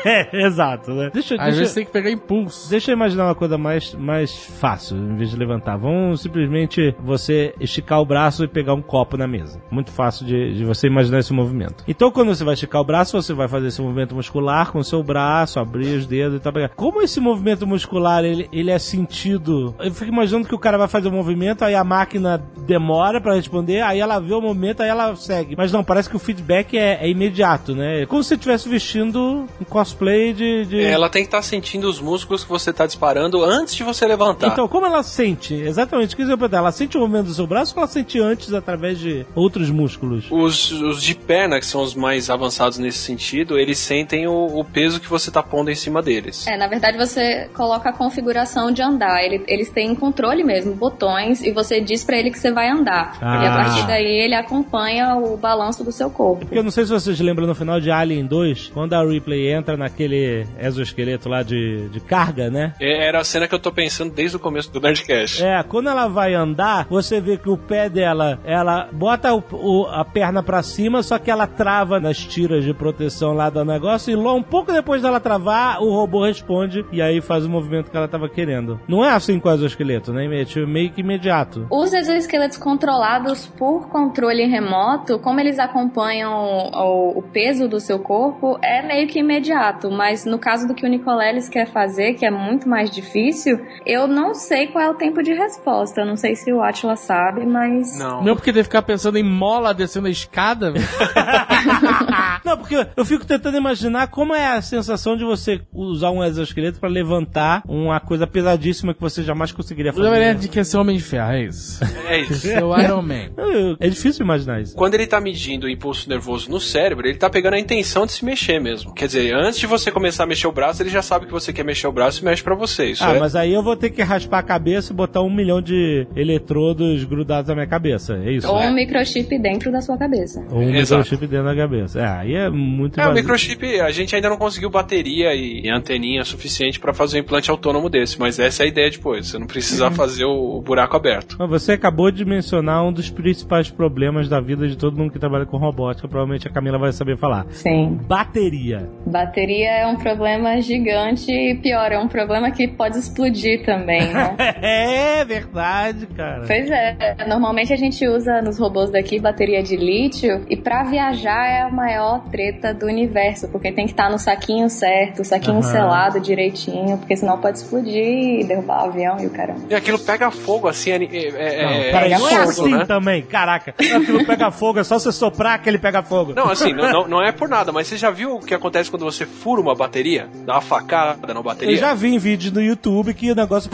É, exato, né? Deixa, Às deixa, vezes tem que pegar impulso. deixa eu imaginar uma coisa mais, mais fácil, em vez de levantar. Vamos simplesmente você esticar o braço e pegar um copo na mesa. Muito fácil de, de você imaginar esse movimento. Então, quando você vai esticar o braço, você vai fazer esse movimento muscular com o seu braço, abrir os dedos e tal. Como esse movimento muscular ele, ele é sentido? Eu fico imaginando que o cara vai fazer o movimento, aí a máquina demora pra responder, aí ela vê o movimento, aí ela segue. Mas não, parece que o feedback é, é imediato, né? É como se você estivesse vestindo um cosplay de. de... Ela tem que estar sentindo os músculos que você tá disparando antes de você levantar. Então, como ela sente? Exatamente, o que eu perguntar? Ela sente o movimento do seu braço ou ela sente antes através de outros músculos? Os, os de perna, que são os mais avançados nesse sentido, eles sentem o, o peso que você tá pondo em cima deles. É, na verdade você coloca a configuração de andar. Ele- eles têm controle mesmo, botões, e você diz pra ele que você vai andar. Ah. E a partir daí ele acompanha o balanço do seu corpo. Porque eu não sei se vocês lembram no final de Alien 2, quando a Ripley entra naquele exoesqueleto lá de, de carga, né? É- Era a cena que eu tô pensando desde o começo do Nerdcast. É, quando ela vai andar, você vê que o pé dela, ela bota o- o- a perna pra cima, só que ela trava nas tiras de proteção lá do negócio, e logo um pouco depois dela travar, o robô responde e aí faz o movimento que ela tava querendo. Não é assim com o exoesqueleto, né? É tipo, meio que imediato. Os exoesqueletos controlados por controle remoto, como eles acompanham o, o peso do seu corpo, é meio que imediato. Mas no caso do que o Nicoleles quer fazer, que é muito mais difícil, eu não sei qual é o tempo de resposta. Eu não sei se o Atila sabe, mas. Não. Não porque deve ficar pensando em mola descendo a escada. velho. Não, porque eu fico tentando imaginar como é a sensação de você usar um exoesqueleto pra levantar uma coisa pesadíssima que você jamais conseguiria O Jovem fazer. Nerd quer ser homem de ferro, é isso. É isso. Seu Iron Man. É difícil imaginar isso. Quando ele tá medindo o impulso nervoso no cérebro, ele tá pegando a intenção de se mexer mesmo. Quer dizer, antes de você começar a mexer o braço, ele já sabe que você quer mexer o braço e mexe pra você. Isso Ah, é. mas aí eu vou ter que raspar a cabeça e botar um milhão de eletrodos grudados na minha cabeça. É isso? Ou né? um microchip dentro da sua cabeça. Ou um Exato. microchip dentro da cabeça. É, aí é muito É, o microchip, a gente ainda não conseguiu bateria e anteninha suficiente pra fazer um implante autônomo desse, mas essa é a ideia depois, você não precisar fazer o, o buraco aberto. Mas você acabou de mencionar um dos principais problemas da vida de todo mundo que trabalha com robótica. Provavelmente a Camila vai saber falar. Sim. Bateria. Bateria é um problema gigante e pior, é um problema que pode explodir também, né? é verdade, cara. Pois é, normalmente a gente usa nos robôs daqui bateria de lítio e pra viajar é a maior treta do universo, porque tem que estar no saquinho certo, saquinho Aham. selado direitinho, porque senão pode explodir e derrubar o avião e o caramba. E aquilo pega fogo assim, é, é, Não, é, é não é fogo, assim né? também, caraca. Aquilo pega fogo, é só você soprar que ele pega fogo. Não, assim, não, não, não é por nada, mas você já viu o que acontece quando você fura uma bateria? Dá uma facada na bateria? Eu já vi em vídeos no YouTube que o negócio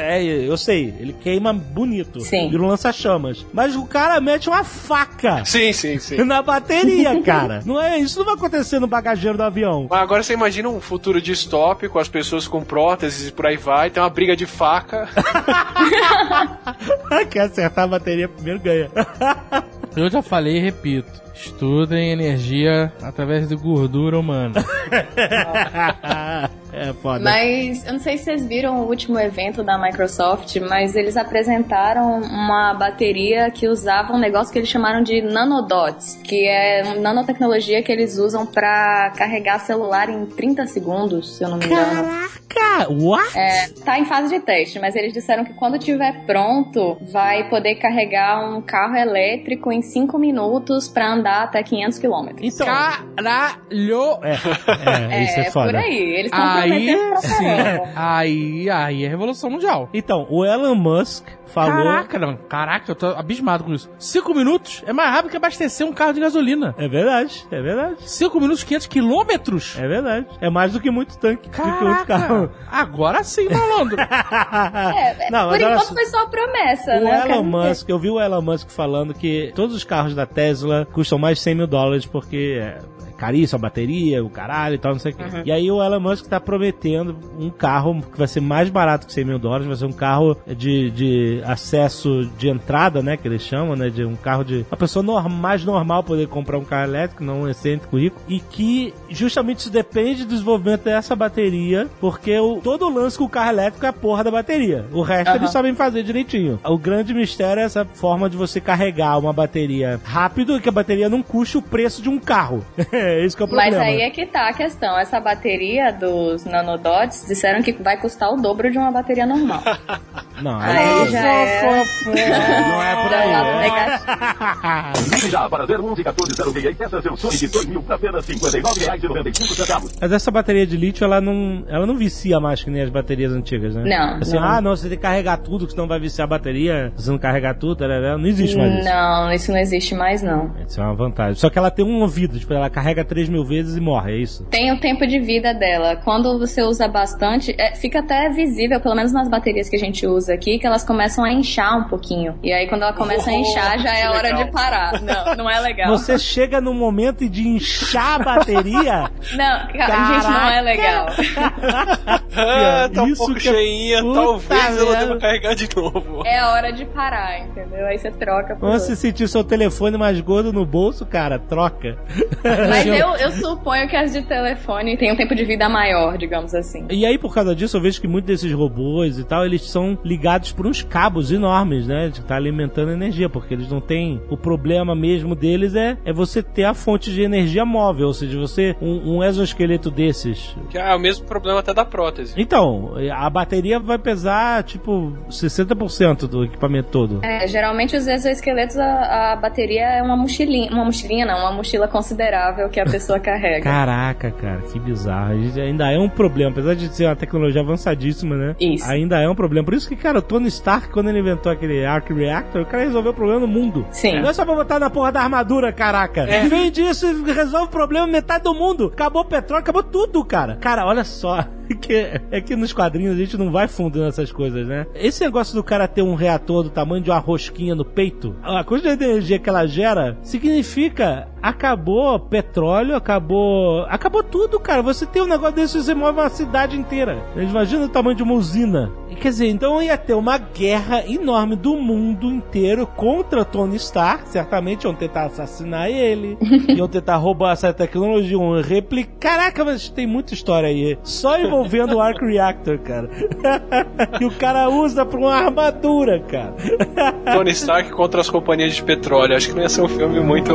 É, eu sei, ele queima bonito. Sim. Vira um lança-chamas. Mas o cara mete uma faca Sim, sim, sim. na bateria, cara. Não é isso, não vai acontecer no bagageiro do avião. Mas agora você imagina um futuro distópico, as pessoas com próteses e por aí vai, tem uma briga de faca. Quer acertar a bateria primeiro ganha. Eu já falei e repito. Estudem energia através de gordura humana. é foda. Mas eu não sei se vocês viram o último evento da Microsoft, mas eles apresentaram uma bateria que usava um negócio que eles chamaram de nanodots, que é uma nanotecnologia que eles usam pra carregar celular em 30 segundos, se eu não me engano. Caraca! What? É, tá em fase de teste, mas eles disseram que quando tiver pronto, vai poder carregar um carro elétrico em 5 minutos pra andar até 500 quilômetros. Então, Caralho! é, é, isso é, foda. por aí. Eles estão Aí pra sim. Aí, aí é revolução mundial. Então, o Elon Musk falou. Caraca, não. Caraca, eu tô abismado com isso. Cinco minutos é mais rápido que abastecer um carro de gasolina. É verdade, é verdade. Cinco minutos, 500 quilômetros? É verdade. É mais do que muito tanque de que outro carro. Caraca, agora sim, malandro. É, é, Não, por enquanto só. foi só promessa, O né? Eu Elon. Musk, eu vi o Elon Musk falando que todos os carros da Tesla custam mais de 100 mil dólares porque é é caríssimo a bateria, o caralho e tal, não sei o quê. Uhum. E aí o Elon Musk tá prometendo um carro que vai ser mais barato que 100 mil dólares, vai ser um carro de, de acesso de entrada, né, que eles chamam, né, de um carro de... Uma pessoa norm, mais normal poder comprar um carro elétrico, não um excêntrico rico, e que justamente isso depende do desenvolvimento dessa bateria, porque o, todo o lance com o carro elétrico é a porra da bateria. O resto Aham. eles sabem fazer direitinho. O grande mistério é essa forma de você carregar uma bateria rápido e que a bateria não custe o preço de um carro. é isso que é o problema. Mas aí é que tá a questão. Essa bateria dos nanodots disseram que vai custar o dobro de uma bateria normal. Não, Aí aí já é... não é por é aí. é. já para 011 1406 e peça seu Sonic 2000 por apenas R$ 59,95. Mas essa bateria de lítio, ela não, ela não vicia mais que nem as baterias antigas, né? Não, Assim, não. ah, não, você tem que carregar tudo, que senão vai viciar a bateria. Se você não carregar tudo, tarará, não existe mais isso. Não, isso não existe mais, não. Isso é uma vantagem. Só que ela tem um ouvido, tipo, ela carrega 3 mil vezes e morre, é isso? Tem o tempo de vida dela. Quando você usa bastante, é, fica até visível, pelo menos nas baterias que a gente usa aqui, que elas começam a inchar um pouquinho. E aí, quando ela começa a inchar, já é hora legal. de parar. Não, não é legal. Você chega no momento de inchar a bateria. Não, cara, gente, não é legal. Ah, tá um Isso pouco que é- cheinha, Puta talvez ela deva carregar de novo. É hora de parar, entendeu? Aí você troca por Quando você sentir seu telefone mais gordo no bolso, cara, troca. Mas eu, eu suponho que as de telefone têm um tempo de vida maior, digamos assim. E aí, por causa disso, eu vejo que muitos desses robôs e tal, eles são ligados por uns cabos enormes, né? De estar alimentando energia, porque eles não têm. O problema mesmo deles é, é você ter a fonte de energia móvel, ou seja, você. Um, um exoesqueleto desses. Que é o mesmo problema até da prótese. Então, a bateria vai pesar, tipo, 60% do equipamento todo. É, geralmente os exoesqueletos, a, a bateria é uma mochilinha, uma mochilinha não, uma mochila considerável que a pessoa carrega. Caraca, cara, que bizarro. Ainda é um problema, apesar de ser uma tecnologia avançadíssima, né? Isso. Ainda é um problema. Por isso que, cara, o Tony Stark, quando ele inventou aquele Arc Reactor, o cara resolveu o problema no mundo. Sim. Não é só pra botar na porra da armadura, caraca. Vende isso e resolve o problema metade do mundo. Acabou o petróleo, acabou tudo, cara. Cara, olha só. Que, é que nos quadrinhos a gente não vai fundo nessas coisas, né? Esse negócio do cara ter um reator do tamanho de uma rosquinha no peito, a quantidade de energia que ela gera, significa acabou petróleo, acabou. Acabou tudo, cara. Você tem um negócio desse, você move uma cidade inteira. Imagina o tamanho de uma usina. Quer dizer, então ia ter uma guerra enorme do mundo inteiro contra Tony Stark. Certamente iam tentar assassinar ele, iam tentar roubar essa tecnologia, iam replicar. Caraca, mas tem muita história aí. Só envolvendo o Arc Reactor, cara. e o cara usa pra uma armadura, cara. Tony Stark contra as companhias de petróleo. Acho que não ia ser um filme muito.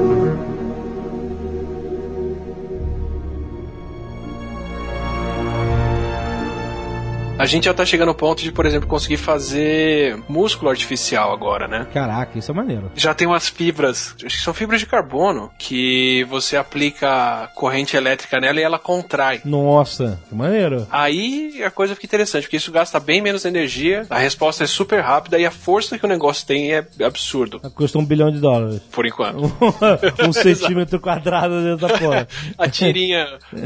A gente já tá chegando ao ponto de, por exemplo, conseguir fazer músculo artificial agora, né? Caraca, isso é maneiro. Já tem umas fibras, acho que são fibras de carbono, que você aplica corrente elétrica nela e ela contrai. Nossa, que maneiro. Aí a coisa fica interessante, porque isso gasta bem menos energia, a resposta é super rápida e a força que o negócio tem é absurdo, Custa um bilhão de dólares. por enquanto. um centímetro quadrado dentro da porra. A tirinha,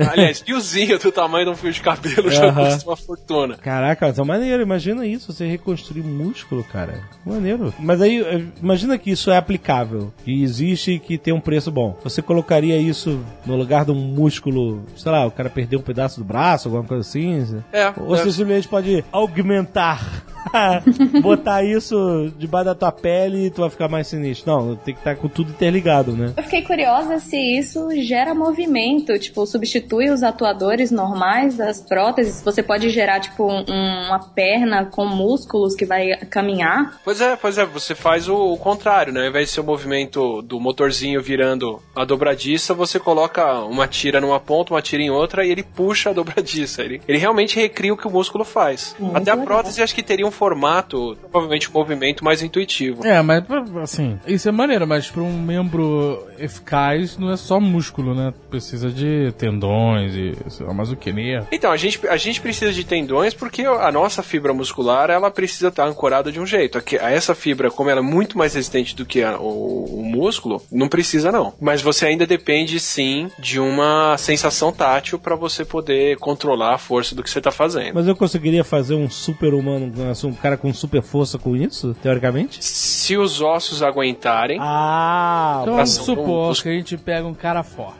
aliás, fiozinho do tamanho de um fio de cabelo já custa uma fortuna. Caraca, é maneiro. Imagina isso, você reconstruir músculo, cara. Maneiro. Mas aí, eh, imagina que isso é aplicável. E existe e que tem um preço bom. Você colocaria isso no lugar de um músculo, sei lá, o cara perdeu um pedaço do braço, alguma coisa assim? É, Ou você é. simplesmente pode augmentar. Botar isso debaixo da tua pele e tu vai ficar mais sinistro. Não, tem que estar com tudo interligado, né? Eu fiquei curiosa se isso gera movimento, tipo, substitui os atuadores normais das próteses. Você pode gerar, tipo, um- uma perna com músculos que vai caminhar. Pois é, pois é, você faz o, o contrário, né? Ao invés de ser o movimento do motorzinho virando a dobradiça, você coloca uma tira numa ponta, uma tira em outra e ele puxa a dobradiça. Ele, ele realmente recria o que o músculo faz. Muito Até a legal. prótese acho que teria um formato, provavelmente um movimento mais intuitivo. É, mas assim, isso é maneiro, mas pra um membro eficaz não é só músculo, né? Precisa de tendões e sei lá, mais o que, né? Então, a gente, a gente precisa de tendões porque a nossa fibra muscular, ela precisa estar ancorada de um jeito. Essa fibra, como ela é muito mais resistente do que a- o, o músculo, não precisa não. Mas você ainda depende, sim, de uma sensação tátil para você poder controlar a força do que você tá fazendo. Mas eu conseguiria fazer um super humano, um cara com super força com isso, teoricamente? Se os ossos aguentarem, Ah, Então vamos um supor músculo. que a gente pega um cara forte.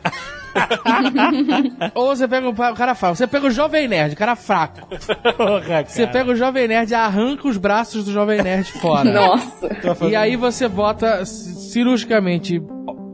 Ou você pega um cara fraco. Você pega o Jovem Nerd, cara fraco. porra, cara. Você pega o Jovem Nerd e arranca os braços do Jovem Nerd fora. Nossa. E aí você bota ci- cirurgicamente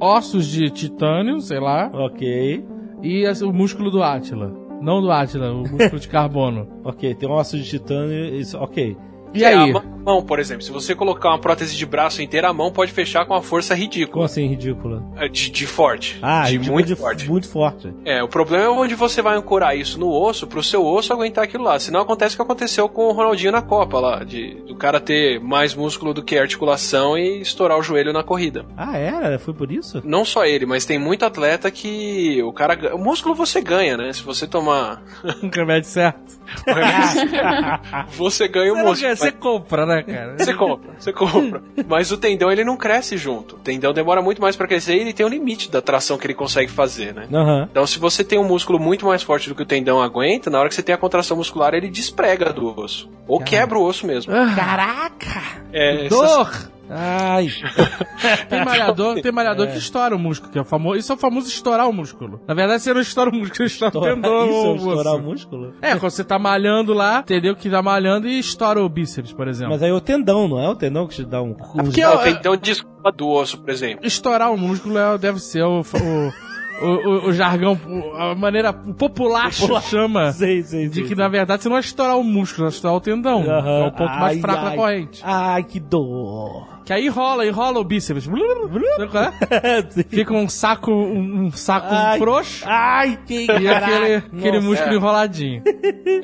ossos de titânio, sei lá, Ok, e o músculo do Átila. Não do Átila, o músculo de carbono. ok, tem um osso de titânio, isso, ok. E É, aí? a mão- por exemplo, se você colocar uma prótese de braço inteira, a mão pode fechar com uma força Como ridícula. assim ridícula? É, De, de forte. Ah, de ridículo muito de forte. Muito forte. É, o problema é onde você vai ancorar isso no osso, pro seu osso aguentar aquilo lá. Senão acontece o que aconteceu com o Ronaldinho na Copa lá, de do cara ter mais músculo do que articulação e estourar o joelho na corrida. Ah, era? Foi por isso? Não só ele, mas tem muito atleta que o cara, o músculo você ganha, né? Se você tomar, Um remédio certo. você ganha o músculo. Você mas- compra, né, cara? Você compra, você compra. Mas o tendão ele não cresce junto. O tendão demora muito mais pra crescer e ele tem um limite da tração que ele consegue fazer, né? Aham. Então, se você tem um músculo muito mais forte do que o tendão aguenta, na hora que você tem a contração muscular, ele desprega do osso. Ou quebra o osso mesmo. Caraca! É, essas- Dor! Ai, Tem malhador, tem malhador que estoura o músculo, que é o famoso. Isso é o famoso estourar o músculo. Na verdade, você não estoura o músculo, você estoura o tendão. isso é estourar o músculo? É, quando você tá malhando lá, entendeu? Que tá malhando e estoura o bíceps, por exemplo. Mas aí é o tendão, não é o tendão que te dá um... um porque Não, eu- o tendão desculpa do osso, por exemplo. Estourar o músculo é- deve ser o, o, o, o- o jargão, a maneira o popular chama Sei, sei, de sei, que, sei. na verdade, você não é estourar o músculo, é estourar o tendão. É o ponto mais Ai, fraco da ai. corrente. Ai, que dor. Que aí rola, e rola o bíceps. É? Fica um saco, um, um saco Ai. frouxo. Ai, que E aquele, caraca. aquele Nossa. músculo enroladinho.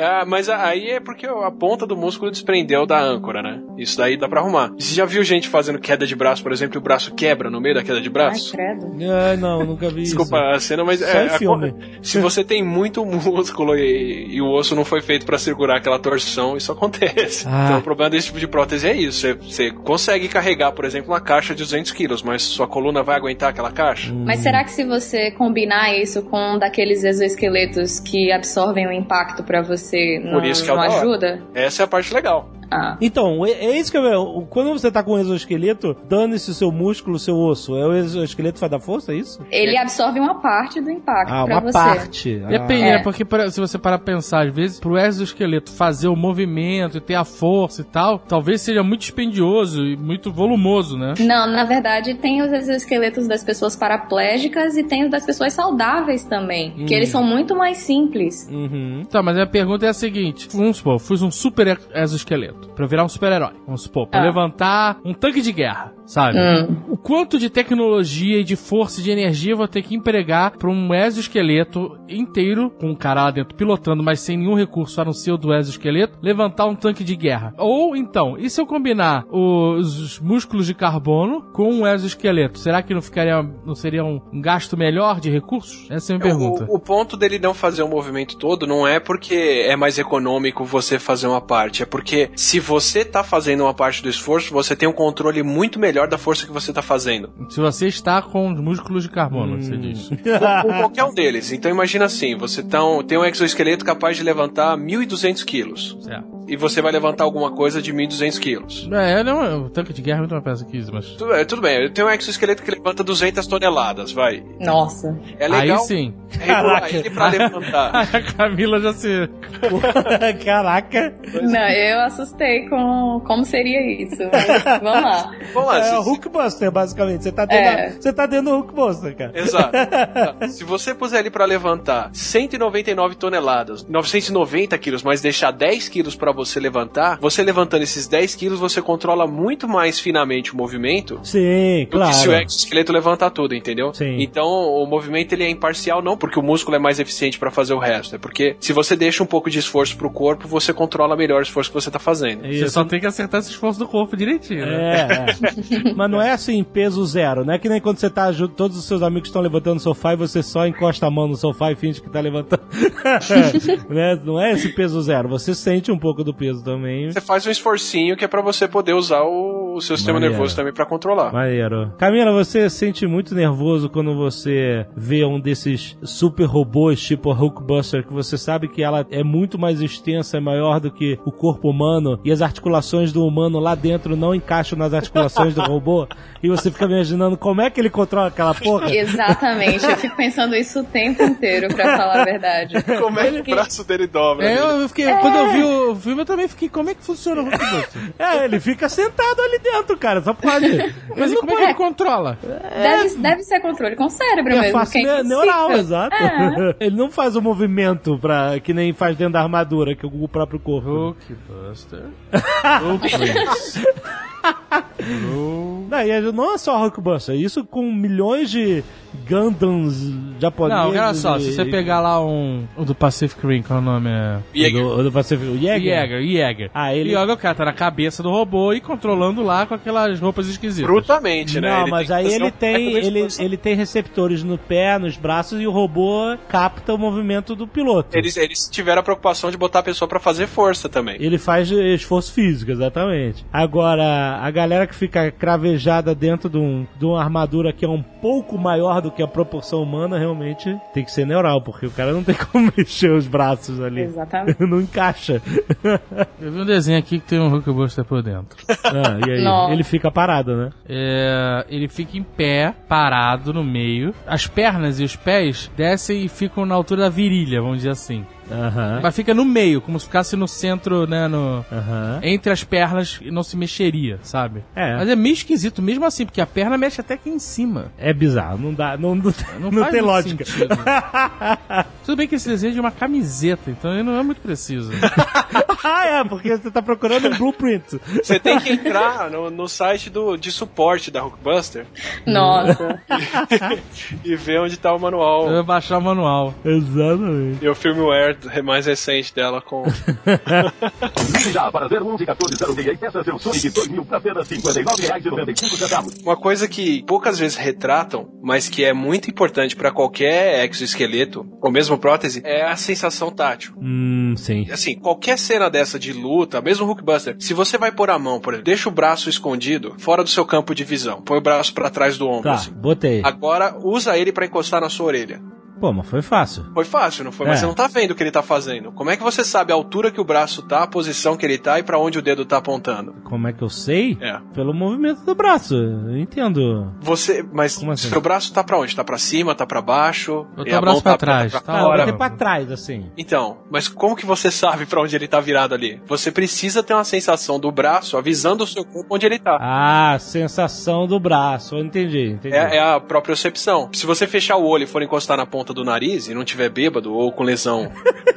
Ah, mas aí é porque a ponta do músculo desprendeu da âncora, né? Isso daí dá pra arrumar. Você já viu gente fazendo queda de braço, por exemplo, e o braço quebra no meio da queda de Ai, braço? credo. Ai, não, nunca vi Desculpa isso. a cena, mas Só é, a- filme. se você tem muito músculo e, e o osso não foi feito pra segurar aquela torção, isso acontece. Ah. Então o problema desse tipo de prótese é isso. Você, você consegue carregar, por exemplo, uma caixa de 200 quilos, mas sua coluna vai aguentar aquela caixa? Mas será que se você combinar isso com um daqueles exoesqueletos que absorvem o impacto pra você, não, Por isso que é não ajuda? Essa é a parte legal. Ah. Então, é, é isso que eu vejo. Quando você tá com um exoesqueleto, dane-se o seu músculo, o seu osso. É o exoesqueleto que faz dar força, é isso? Ele absorve uma parte do impacto Ah, pra uma você. parte. Ah. Depende, É. né? Porque pra- se você parar pra pensar, às vezes, pro exoesqueleto fazer o movimento e ter a força e tal, talvez seja muito dispendioso e muito volumoso, né? Não, na verdade, tem os exoesqueletos das pessoas paraplégicas e tem os das pessoas saudáveis também. Que eles são muito mais simples. Uhum. Tá, mas a pergunta é a seguinte: vamos supor, eu fiz um super exoesqueleto pra eu virar um super-herói. Vamos supor, pra Ah. levantar um tanque de guerra, sabe? Hum. O quanto de tecnologia e de força e de energia eu vou ter que empregar para um exoesqueleto inteiro, com um cara lá dentro pilotando, mas sem nenhum recurso a não ser o do exoesqueleto, levantar um tanque de guerra? Ou então, e se eu combinar os músculos de carbono com um exoesqueleto? Será que não ficaria, não seria um um gasto melhor de recursos? Essa é a minha pergunta. O, o ponto dele não fazer o movimento todo não é porque é mais econômico você fazer uma parte, é porque se você tá fazendo uma parte do esforço, você tem um controle muito melhor da força que você tá fazendo. Se você está com os músculos de carbono, você diz. com, com qualquer um deles. Então imagina assim, você tá um- tem um exoesqueleto capaz de levantar 1.200 quilos. Certo. E você vai levantar alguma coisa de 1.200 quilos. É, não, o tanque de guerra é muito mais peça que isso, mas... Tudo, é, tudo bem, eu tenho um exoesqueleto que levanta 200 toneladas, vai. Nossa. É legal Aí sim. regular ele pra levantar. A Camila já se... Caraca. Não, eu assustei com como seria isso. Mas vamos lá. Vamos lá, É se- o Hulkbuster, basicamente. Você tá dentro, É. da- você tá dentro do Hulkbuster, cara. Exato. Exato. Se você puser ele pra levantar 199 toneladas, 990 quilos, mas deixar 10 quilos pra você levantar, você levantando esses 10 quilos, você controla muito mais finamente o movimento Sim, do que se o claro. exoesqueleto levantar tudo, entendeu? Sim. Então o movimento ele é imparcial não porque o músculo é mais eficiente pra fazer o resto, é porque se você deixa um pouco de esforço pro corpo, você controla melhor o esforço que você tá fazendo. É Você isso. só tem que acertar esse esforço do corpo direitinho, né? É, é. Mas não é assim, peso zero. Não é que nem quando você tá junto, todos os seus amigos estão levantando no sofá e você só encosta a mão no sofá e finge que tá levantando. Né? Não é esse peso zero. Você sente um pouco do peso também. Você faz um esforcinho que é pra você poder usar o, o seu sistema Maneiro. nervoso também pra controlar. Maneiro. Camila, você sente muito nervoso quando você vê um desses super robôs tipo a Hulkbuster, que você sabe que ela é muito mais extensa e maior do que o corpo humano e as articulações do humano lá dentro não encaixam nas articulações do robô e você fica imaginando como é que ele controla aquela porra? Exatamente. Eu fico pensando isso o tempo inteiro, pra falar a verdade. Como é que o braço dele dobra? É, né? eu fiquei, quando eu vi o filme, eu também fiquei, como é que funciona o Hulkbuster? É, ele fica sentado ali dentro, cara, só pode. Mas como é que ele controla? Deve, deve ser controle com o cérebro É mesmo. fácil que é ne- neural, exato. É. Ele não faz o movimento pra, que nem faz dentro da armadura, que é o próprio corpo. Hulkbuster. Não, e é- não é só Hulkbuster, isso com milhões de Gundams japoneses. Não, olha só, se e- você pegar lá um. O do Pacific Rim, qual é o nome? É. Jäger. Do, do Pacific, o Jäger. Jäger, Jäger. Ah, ele- E olha, o cara tá na cabeça do robô e controlando lá com aquelas roupas esquisitas. Brutamente, né? Não, Ele mas aí ele tem, ele, ele tem receptores no pé, nos braços, e o robô capta o movimento do piloto. Eles, eles tiveram a preocupação de botar a pessoa pra fazer força também. Ele faz esforço físico, exatamente. Agora, a galera que fica cravejada dentro de, um, de uma armadura que é um pouco maior do que a proporção humana, realmente tem que ser neural, porque o cara não tem como mexer os braços ali. Exatamente. não encaixa. Eu vi um desenho aqui que tem um Hulkbuster por dentro. Ah, e aí? Nossa. Ele fica parado, né? É, ele fica em pé, parado no meio. As pernas e os pés descem e ficam na altura da virilha, vamos dizer assim. Aham. Mas fica no meio, como se ficasse no centro, né, no... Aham. Entre as pernas e não se mexeria, sabe? É. Mas é meio esquisito, mesmo assim, porque a perna mexe até aqui em cima. É bizarro, não dá, não, não, Não, não faz tem lógica. Tudo bem que esse desenho é de uma camiseta, então ele não é muito preciso. ah, é, porque você tá procurando um blueprint. Você tem que entrar no, no site do, de suporte da Hulkbuster Nossa. e ver onde tá o manual. Eu vou baixar o manual. Exatamente. E o firmware mais recente dela com. Já para 011 1406 e peça seu Sonic 2000 por apenas R$ 59,95. Uma coisa que poucas vezes retratam, mas que é muito importante pra qualquer exoesqueleto, ou mesmo prótese, é a sensação tátil. Hum, sim. Assim, qualquer cena dessa de luta, mesmo Hulkbuster, se você vai pôr a mão, por exemplo, deixa o braço escondido, fora do seu campo de visão, põe o braço pra trás do ombro, Tá, assim. botei. Agora usa ele pra encostar na sua orelha. Pô, mas foi fácil. Foi fácil, não foi? Mas É. você não tá vendo o que ele tá fazendo. Como é que você sabe a altura que o braço tá, a posição que ele tá e pra onde o dedo tá apontando? Como é que eu sei? É. Pelo movimento do braço. Eu entendo. Você, mas Como assim? seu braço tá pra onde? Tá pra cima, tá pra baixo? Botou E a o braço pra tá trás, pra tá Ah, eu Ora. botei pra trás, assim. Então, mas como que você sabe pra onde ele tá virado ali? Você precisa ter uma sensação do braço avisando o seu corpo onde ele tá. Ah, sensação do braço. Eu entendi, entendi. É, é a propriocepção. Se você fechar o olho e for encostar na ponta ponta do nariz e não tiver bêbado ou com lesão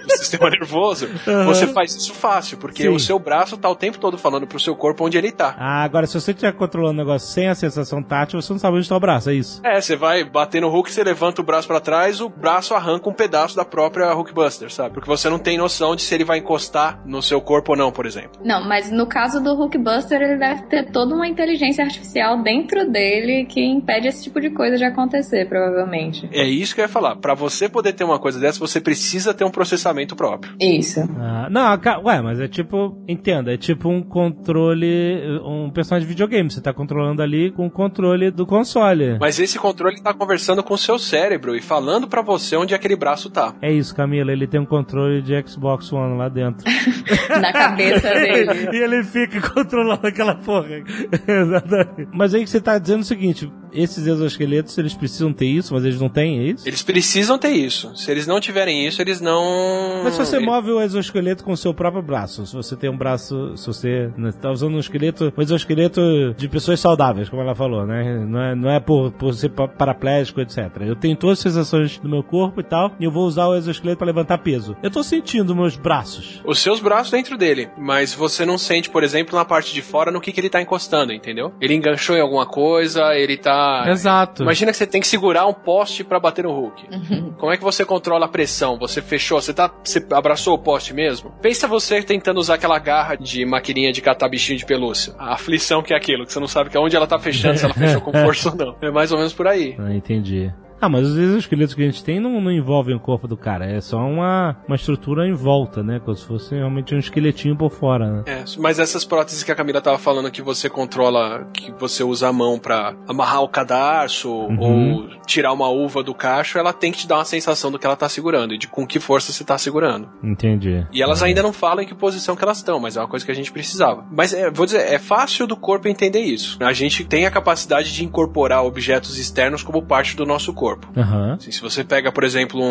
do sistema nervoso, você faz isso fácil, porque Sim. o seu braço tá o tempo todo falando pro seu corpo onde ele tá. Ah, agora se você estiver controlando o negócio sem a sensação tátil, você não sabe onde está o braço, é isso? É, você vai bater no hook, você levanta o braço pra trás, o braço arranca um pedaço da própria Hookbuster, sabe? Porque você não tem noção de se ele vai encostar no seu corpo ou não, por exemplo. Não, mas no caso do Hulkbuster, ele deve ter toda uma inteligência artificial dentro dele que impede esse tipo de coisa de acontecer, provavelmente. É isso que eu ia falar. Pra você poder ter uma coisa dessa, você precisa ter um processamento próprio. Isso. Ah, não, ué, mas é tipo, entenda, é tipo um controle, um personagem de videogame. Você tá controlando ali com o controle do console. Mas esse controle tá conversando com o seu cérebro e falando pra você onde aquele braço tá. É isso, Camila, ele tem um controle de Xbox One lá dentro. Na cabeça dele. e ele fica controlando aquela porra. Exatamente. Mas aí que você tá dizendo o seguinte: esses exoesqueletos, eles precisam ter isso, mas eles não têm, é isso? Eles precisam ter isso. Se eles não tiverem isso, eles não. Mas se você move o exoesqueleto com o seu próprio braço, se você tem um braço, se você né, tá usando um esqueleto, um exoesqueleto de pessoas saudáveis, como ela falou, né? Não é, não é por, por ser pa- paraplégico, etc. Eu tenho todas as sensações do meu corpo e tal, e eu vou usar o exoesqueleto pra levantar peso. Eu tô sentindo meus braços. Os seus braços dentro dele, mas você não sente, por exemplo, na parte de fora no que, que ele tá encostando, entendeu? Ele enganchou em alguma coisa, ele tá. Exato. Imagina que você tem que segurar um poste pra bater no hook. Como é que você controla a pressão? Você fechou, você tá. Você abraçou o poste mesmo? Pensa você tentando usar aquela garra de maquininha de catar bichinho de pelúcia. A aflição que é aquilo, que você não sabe que onde ela tá fechando, se ela fechou com força ou não. É mais ou menos por aí. Ah, entendi. Ah, mas os exoesqueletos que a gente tem não, não envolvem o corpo do cara, é só uma, uma estrutura em volta, né? Como se fosse realmente um esqueletinho por fora, né? É, mas essas próteses que a Camila tava falando que você controla, que você usa a mão pra amarrar o cadarço ou tirar uma uva do cacho, ela tem que te dar uma sensação do que ela tá segurando e de com que força você tá segurando. Entendi. E elas ainda não falam em que posição que elas estão, mas é uma coisa que a gente precisava. Mas é, vou dizer, é fácil do corpo entender isso. A gente tem a capacidade de incorporar objetos externos como parte do nosso corpo. Aham. Assim, se você pega, por exemplo, um,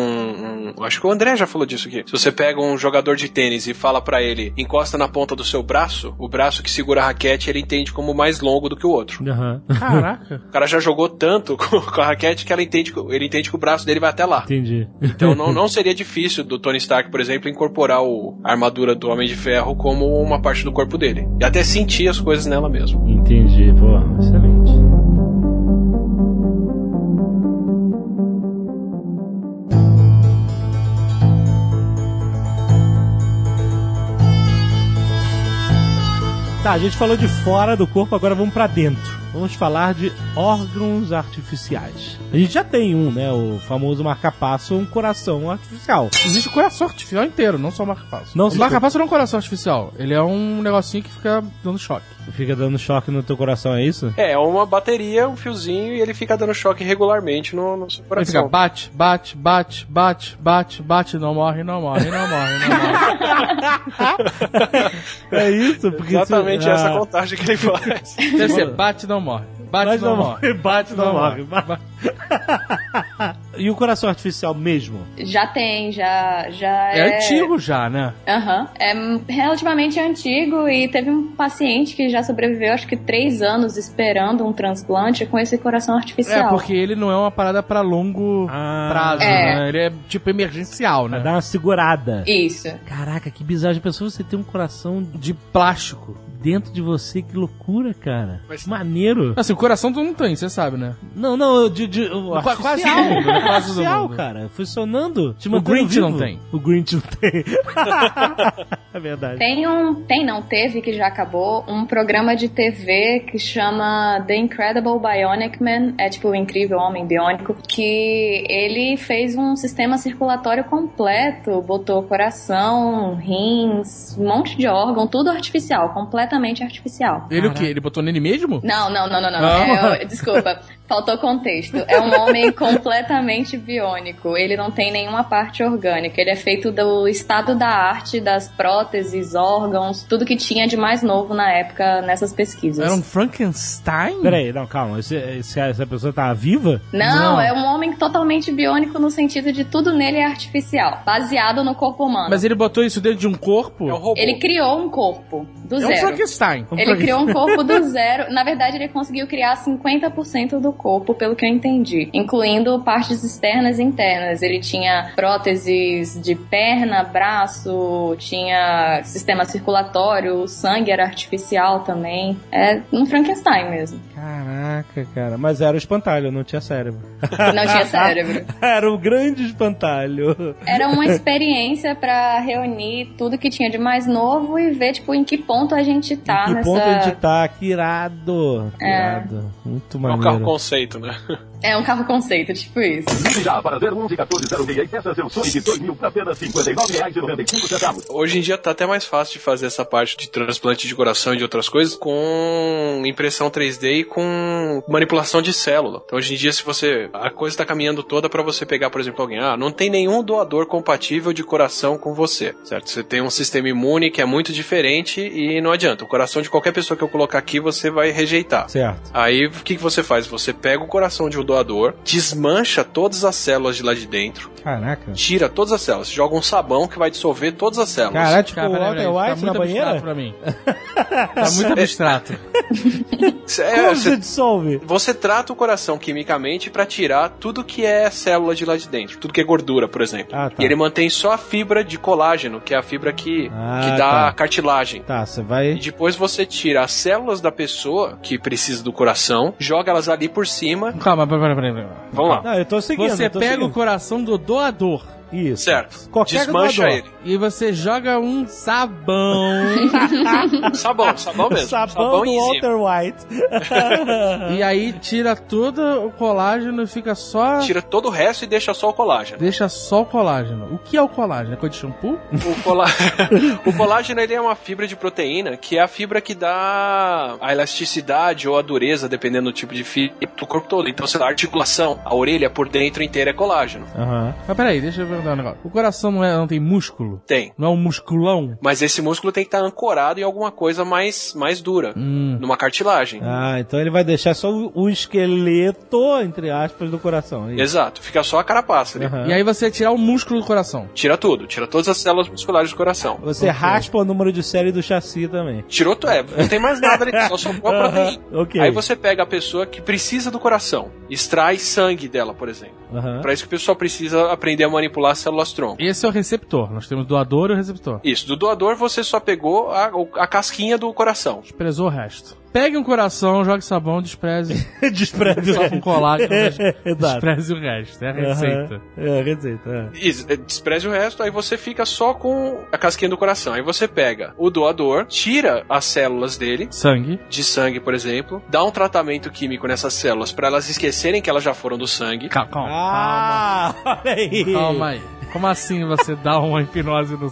um- Acho que o André já falou disso aqui. Se você pega um jogador de tênis e fala pra ele, encosta na ponta do seu braço, o braço que segura a raquete ele entende como mais longo do que o outro. Aham. Caraca. O cara já jogou tanto com, com a raquete que ela entende, ele entende que o braço dele vai até lá. Entendi. Então não, não seria difícil do Tony Stark, por exemplo, incorporar o, a armadura do Homem de Ferro como uma parte do corpo dele. E até sentir as coisas nela mesmo. Entendi, pô, excelente. Tá, a gente falou de fora do corpo, agora vamos pra dentro. Vamos falar de órgãos artificiais. A gente já tem um, né? O famoso marca-passo, um coração artificial. Existe o coração artificial inteiro, não só o marca-passo. Não, o marca-passo não é um coração artificial. Ele é um negocinho que fica dando choque. Fica dando choque no teu coração, é isso? É, é uma bateria, um fiozinho, e ele fica dando choque regularmente no, no seu Ele fica coração. bate, bate, bate, bate, bate, bate, não morre, não morre, não morre, não morre. É isso, porque Exatamente se- essa ah, contagem que ele faz. Deve ser bate, não morre. Bate, Bate, não, morre. Bate, não Não morre. morre. e o coração artificial mesmo? Já tem, já, já É é... antigo já, né? Aham. É relativamente antigo e teve um paciente que já sobreviveu, acho que três anos esperando um transplante com esse coração É, artificial. porque ele não é uma parada pra longo Ah. prazo, É. né? Ele é tipo emergencial, Pra né? dar uma segurada. Isso. Caraca, que bizarro. Já pensou você ter um coração De plástico. Dentro de você? Que loucura, cara. Mas- Maneiro. Assim, o coração tu não tem, você sabe, né? Não, não, eu de, de, o Qua- quase todo mundo, né? Quase todo artificial, mundo. cara. Funcionando. Te O Grinch vivo. não tem. O Grinch não tem. é verdade. Tem um, tem não, teve que já acabou, um programa de TV que chama The Incredible Bionic Man, é tipo o incrível homem biônico, que ele fez um sistema circulatório completo, botou coração, rins, um monte de órgão, tudo artificial, completamente artificial. Ele o quê? Ele botou nele mesmo? Não, não, não, não, não. Ah. É, desculpa, faltou contexto. É um homem completamente biônico. Ele não tem nenhuma parte orgânica. Ele é feito do estado da arte, das próteses, órgãos, tudo que tinha de mais novo na época nessas pesquisas. Era um Frankenstein? Peraí, não, calma. Esse, esse- essa pessoa tá viva? Não, Não. é um homem totalmente biônico no sentido de tudo nele é artificial, baseado no corpo humano. Mas ele botou isso dentro de um corpo? É um robô. Ele criou um corpo do É um zero. Frankenstein. Ele criou um corpo do zero. Na verdade, ele conseguiu criar 50% do corpo, pelo que eu entendi, incluindo partes externas e internas. Ele tinha próteses de perna, braço, tinha sistema circulatório, o sangue era artificial também. É um Frankenstein mesmo. Caraca, cara. Mas era o espantalho, não tinha cérebro. Não tinha cérebro. era o grande espantalho. Era uma experiência pra reunir tudo que tinha de mais novo e ver, tipo, em que ponto a gente tá que nessa. ponto a gente tá? Que irado. Que É. irado. Muito É um carro maneiro. Conceito, né? É um carro conceito, tipo isso. Já para 011 1406 e peça seu Sonic 2000 por apenas R$ 59,95. Hoje em dia tá até mais fácil de fazer essa parte de transplante de coração e de outras coisas com impressão 3D e com manipulação de célula. Então hoje em dia se você a coisa tá caminhando toda pra você pegar, por exemplo, alguém, ah, não tem nenhum doador compatível de coração com você, certo? Você tem um sistema imune que é muito diferente e não adianta. O coração de qualquer pessoa que eu colocar aqui você vai rejeitar. Certo. Aí o que, que você faz? Você pega o coração de um doador, desmancha todas as células de lá de dentro, Caraca. tira todas as células, joga um sabão que vai dissolver todas as células. Caralho, tipo Cara, o peraí, Walter peraí, White tá na muito abstrato banheira? pra mim. tá muito abstrato. É, Como você, você dissolve? você trata o coração quimicamente pra tirar tudo que é célula de lá de dentro, tudo que é gordura, por exemplo. Ah, tá. E ele mantém só a fibra de colágeno, que é a fibra que, Ah, que dá tá. a cartilagem. Tá, você E vai. depois você tira as células da pessoa que precisa do coração, joga elas ali por cima. Calma, peraí, peraí, peraí. Vamos lá. Não, eu tô seguindo. Você pega o seguindo. coração do doador Isso. Certo. Qualquer Desmancha ele. e você joga um sabão. Sabão, sabão mesmo. Sabão, do e enzima. Walter White. e aí tira todo o colágeno e fica só. Tira todo o resto e deixa só o colágeno. Deixa só o colágeno. O que é o colágeno? É coisa de shampoo? O, colá... o colágeno ele é uma fibra de proteína que é a fibra que dá a elasticidade ou a dureza, dependendo do tipo de fibra, do corpo todo. Então, sei lá, a articulação, a orelha por dentro inteira é colágeno. Aham. Mas peraí, deixa eu perguntar um negócio. O coração não, é, não tem músculo? Tem. Não é um musculão? Mas esse músculo tem que estar ancorado em alguma coisa mais, mais dura, Hum. numa cartilagem. Ah, então ele vai deixar só o esqueleto, entre aspas, do coração. é isso? Exato, fica só a carapaça ali. Aham. E aí você tirar o músculo do coração. Tira tudo, tira todas as células musculares do coração. Você raspa o número de série do chassi também. Tirou tudo, é, não tem mais nada ali, só sobrou a proteína. ok. Aí você pega a pessoa que precisa do coração, extrai sangue dela, por exemplo. Aham. Pra isso que o pessoal precisa aprender a manipular as células tronco. Esse é o receptor. Nós temos doador e o receptor. Isso, do doador você só pegou a, a casquinha do coração. Desprezou o resto. Pegue um coração, jogue sabão, despreze. Despreze. Só com Exato. despreze o resto. É a receita. Aham. É, a receita. é. Isso, é, despreze o resto, aí você fica só com a casquinha do coração. Aí você pega o doador, tira as células dele, Sangue. de sangue, por exemplo, dá um tratamento químico nessas células pra elas esquecerem que elas já foram do sangue. Calma, calma. Ah, olha aí. Calma aí. Como assim você dá uma hipnose no...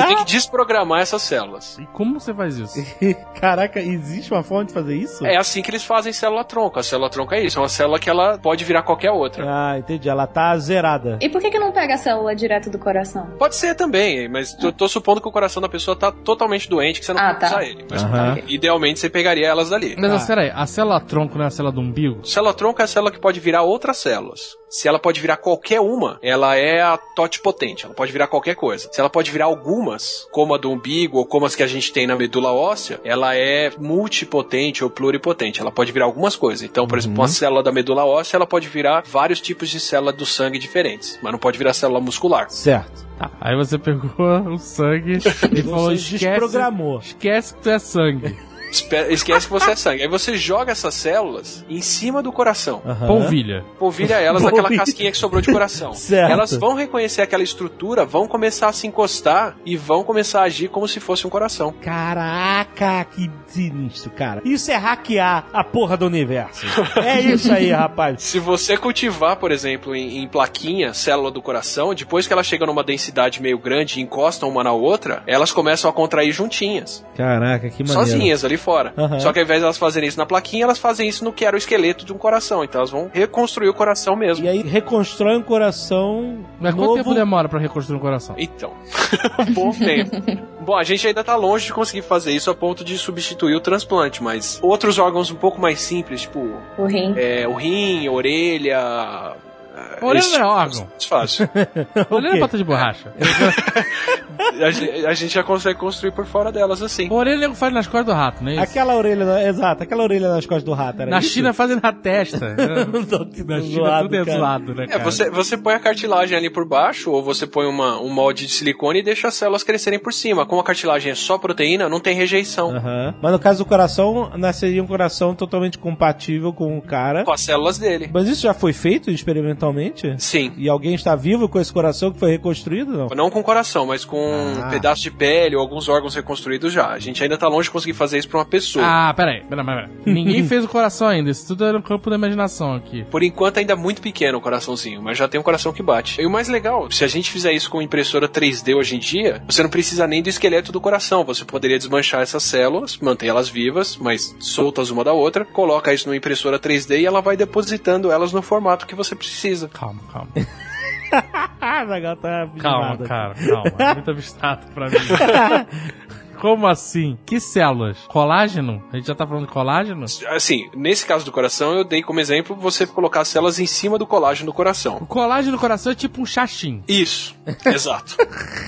Você tem que desprogramar essas células. E como você faz isso? Caraca, existe uma forma de fazer isso? É assim que eles fazem célula-tronco. A célula-tronco é isso, é uma célula que ela pode virar qualquer outra. Ah, entendi. Ela tá zerada. E por que, que não pega a célula direto do coração? Pode ser também, mas tô, tô supondo que o coração da pessoa tá totalmente doente, que você não Ah, pode tá. usar ele. Mas Aham. idealmente você pegaria elas dali. Mas Tá. espera aí, a célula tronco não é a célula do umbigo? Célula-tronco é a célula que pode virar outras células. Se ela pode virar qualquer uma, ela é a totipotente, ela pode virar qualquer coisa. Se ela pode virar algumas, como a do umbigo ou como as que a gente tem na medula óssea, ela é multipotente ou pluripotente, ela pode virar algumas coisas. Então, por exemplo, uma célula da medula óssea, ela pode virar vários tipos de célula do sangue diferentes, mas não pode virar célula muscular. Certo. Tá. Aí você pegou o sangue e falou, esquece, desprogramou. esquece que tu é sangue. Esquece que você é sangue. Aí você joga essas células em cima do coração. Aham. Polvilha. polvilha elas naquela casquinha que sobrou de coração. Certo. Elas vão reconhecer aquela estrutura, vão começar a se encostar e vão começar a agir como se fosse um coração. Caraca, que sinistro, cara. Isso é hackear a porra do universo. É isso aí, rapaz. Se você cultivar, por exemplo, em, em plaquinha, célula do coração, depois que ela chega numa densidade meio grande e encostam uma na outra, elas começam a contrair juntinhas, Caraca, que maneiro. sozinhas ali fora. Aham. Só que ao invés de elas fazerem isso na plaquinha, elas fazem isso no que era o esqueleto de um coração. Então elas vão reconstruir o coração mesmo. E aí reconstrói um coração Mas quanto novo. tempo demora pra reconstruir um coração? Então, um bom tempo. Bom, a gente ainda tá longe de conseguir fazer isso a ponto de substituir o transplante, mas outros órgãos um pouco mais simples, tipo O rim. é, o rim, a orelha. Orelha não é órgão. fácil. Olha quê? a pata de borracha. a, gente, a gente já consegue construir por fora delas assim. A orelha nego faz nas costas do rato, né? Aquela orelha, exato, aquela orelha nas costas do rato. Era Na isso? China fazem na testa. Na China zoado, tudo é cara. zoado, né, É, cara? você, você põe a cartilagem ali por baixo, ou você põe uma, um molde de silicone e deixa as células crescerem por cima. Como a cartilagem é só proteína, não tem rejeição Aham. Mas no caso do coração, nasceria um coração totalmente compatível com o cara. com as células dele. Mas isso já foi feito experimentalmente? Sim. E alguém está vivo com esse coração que foi reconstruído? Não. Não com coração, mas com Ah. um pedaço de pele ou alguns órgãos reconstruídos já. A gente ainda tá longe de conseguir fazer isso pra uma pessoa. Ah, peraí, peraí, peraí. Ninguém fez o coração ainda. Isso tudo é no campo da imaginação aqui. Por enquanto ainda é muito pequeno o coraçãozinho, mas já tem um coração que bate. E o mais legal, se a gente fizer isso com impressora 3D hoje em dia, você não precisa nem do esqueleto do coração. Você poderia desmanchar essas células, manter elas vivas, mas soltas uma da outra, coloca isso numa impressora 3D e ela vai depositando elas no formato que você precisa. Calma, calma. Ah, Zagal tá Calma, cara, calma. É muito abstrato pra mim. Como assim? Que células? Colágeno? A gente já tá falando de colágeno? Assim, nesse caso do coração, eu dei como exemplo você colocar as células em cima do colágeno do coração. O colágeno do coração é tipo um chachim. Isso, exato.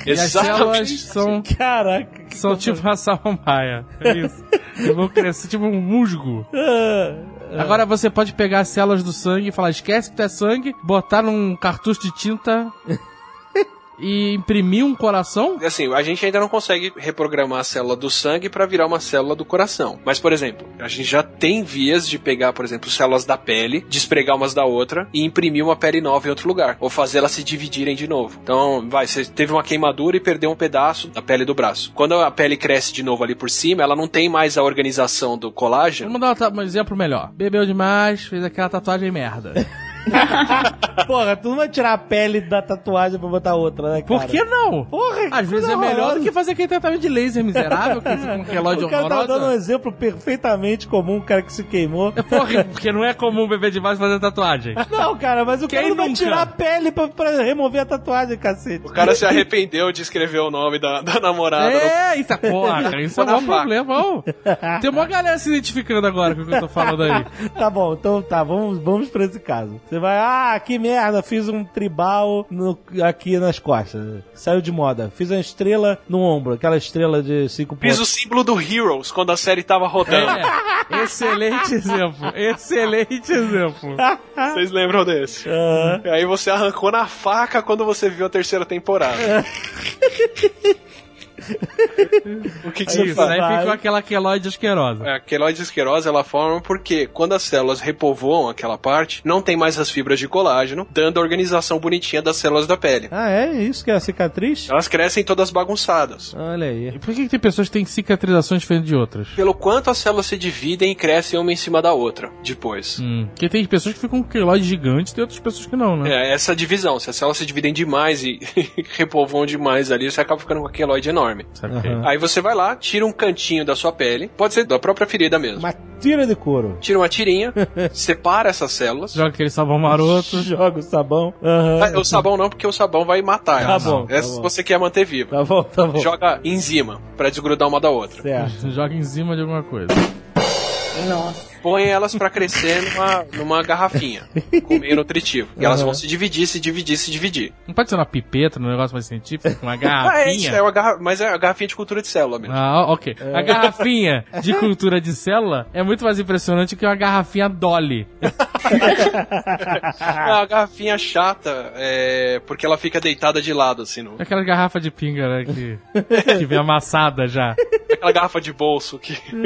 E as células são, Caraca. que são coisa- tipo uma samambaia. É isso. E vão crescer tipo um musgo. Ah, Agora você pode pegar as células do sangue e falar, esquece que tu é sangue, botar num cartucho de tinta e imprimir um coração? Assim, a gente ainda não consegue reprogramar a célula do sangue para virar uma célula do coração. Mas, por exemplo, a gente já tem vias de pegar, por exemplo, células da pele, despregar umas da outra e imprimir uma pele nova em outro lugar. Ou fazer elas se dividirem de novo. Então, vai, você teve uma queimadura e perdeu um pedaço da pele do braço. Quando a pele cresce de novo ali por cima, ela não tem mais a organização do colágeno. Vamos dar um exemplo melhor. Bebeu demais, fez aquela tatuagem merda. Porra, tu não vai tirar a pele da tatuagem pra botar outra, né, cara? Por que não? Porra, Às vezes é melhor do que fazer aquele tratamento de laser miserável, que com um relógio O cara tá dando um horrorosa. exemplo perfeitamente comum, um cara que se queimou. Porra, porque não é comum beber demais e fazer tatuagem. Não, cara, mas o Quem cara não vai nunca? tirar a pele pra, pra remover a tatuagem, cacete. O cara se arrependeu de escrever o nome da, da namorada. no- É, isso é porra, cara, isso é um problema. ó. Tem uma galera se identificando agora com o que eu tô falando aí. Tá bom, então tá, vamos, vamos pra esse caso. Você vai, ah, que merda, fiz um tribal no- aqui nas costas. Saiu de moda. Fiz uma estrela no ombro, aquela estrela de cinco Fiz o pontos. símbolo do Heroes quando a série tava rodando. É, excelente exemplo, excelente exemplo. Vocês lembram desse? E aí você arrancou na faca quando você viu a terceira temporada. o que, que você Isso, faz? aí vai. ficou aquela queloide asquerosa. A queloide esquerosa ela forma porque quando as células repovoam aquela parte, não tem mais as fibras de colágeno, dando a organização bonitinha das células da pele. Ah, é? Isso que é a cicatriz? Elas crescem todas bagunçadas. Olha aí. E por que, que tem pessoas que têm cicatrizações diferentes de outras? Pelo quanto as células se dividem e crescem uma em cima da outra depois. Hum, porque tem pessoas que ficam com queloide gigante e tem outras pessoas que não, né? É essa divisão. Se as células se dividem demais e repovoam demais ali, você acaba ficando com a queloide enorme. Saquei. Aham. Aí você vai lá, tira um cantinho da sua pele, pode ser da própria ferida mesmo. Uma tira de couro. Tira uma tirinha, separa essas células. Joga aquele sabão maroto. Joga o sabão. Ah, O sabão não, porque o sabão vai matar Tá elas. bom, tá Essa bom. você quer manter viva. Tá bom, tá bom. Joga enzima pra desgrudar uma da outra. Certo. Joga em cima de alguma coisa. Nossa. Põe elas pra crescer numa, numa garrafinha com meio nutritivo. E elas vão se dividir, se dividir, se dividir. Não pode ser uma pipeta, um negócio mais científico, uma Ah, é isso, garrafinha. é uma garra... mas é a garrafinha de cultura de célula mesmo. Ah, ok. É. A garrafinha de cultura de célula é muito mais impressionante que uma garrafinha Dolly. É uma garrafinha chata, é, porque ela fica deitada de lado, assim, no... Aquela garrafa de pinga, né, que, que vem amassada já. aquela garrafa de bolso que.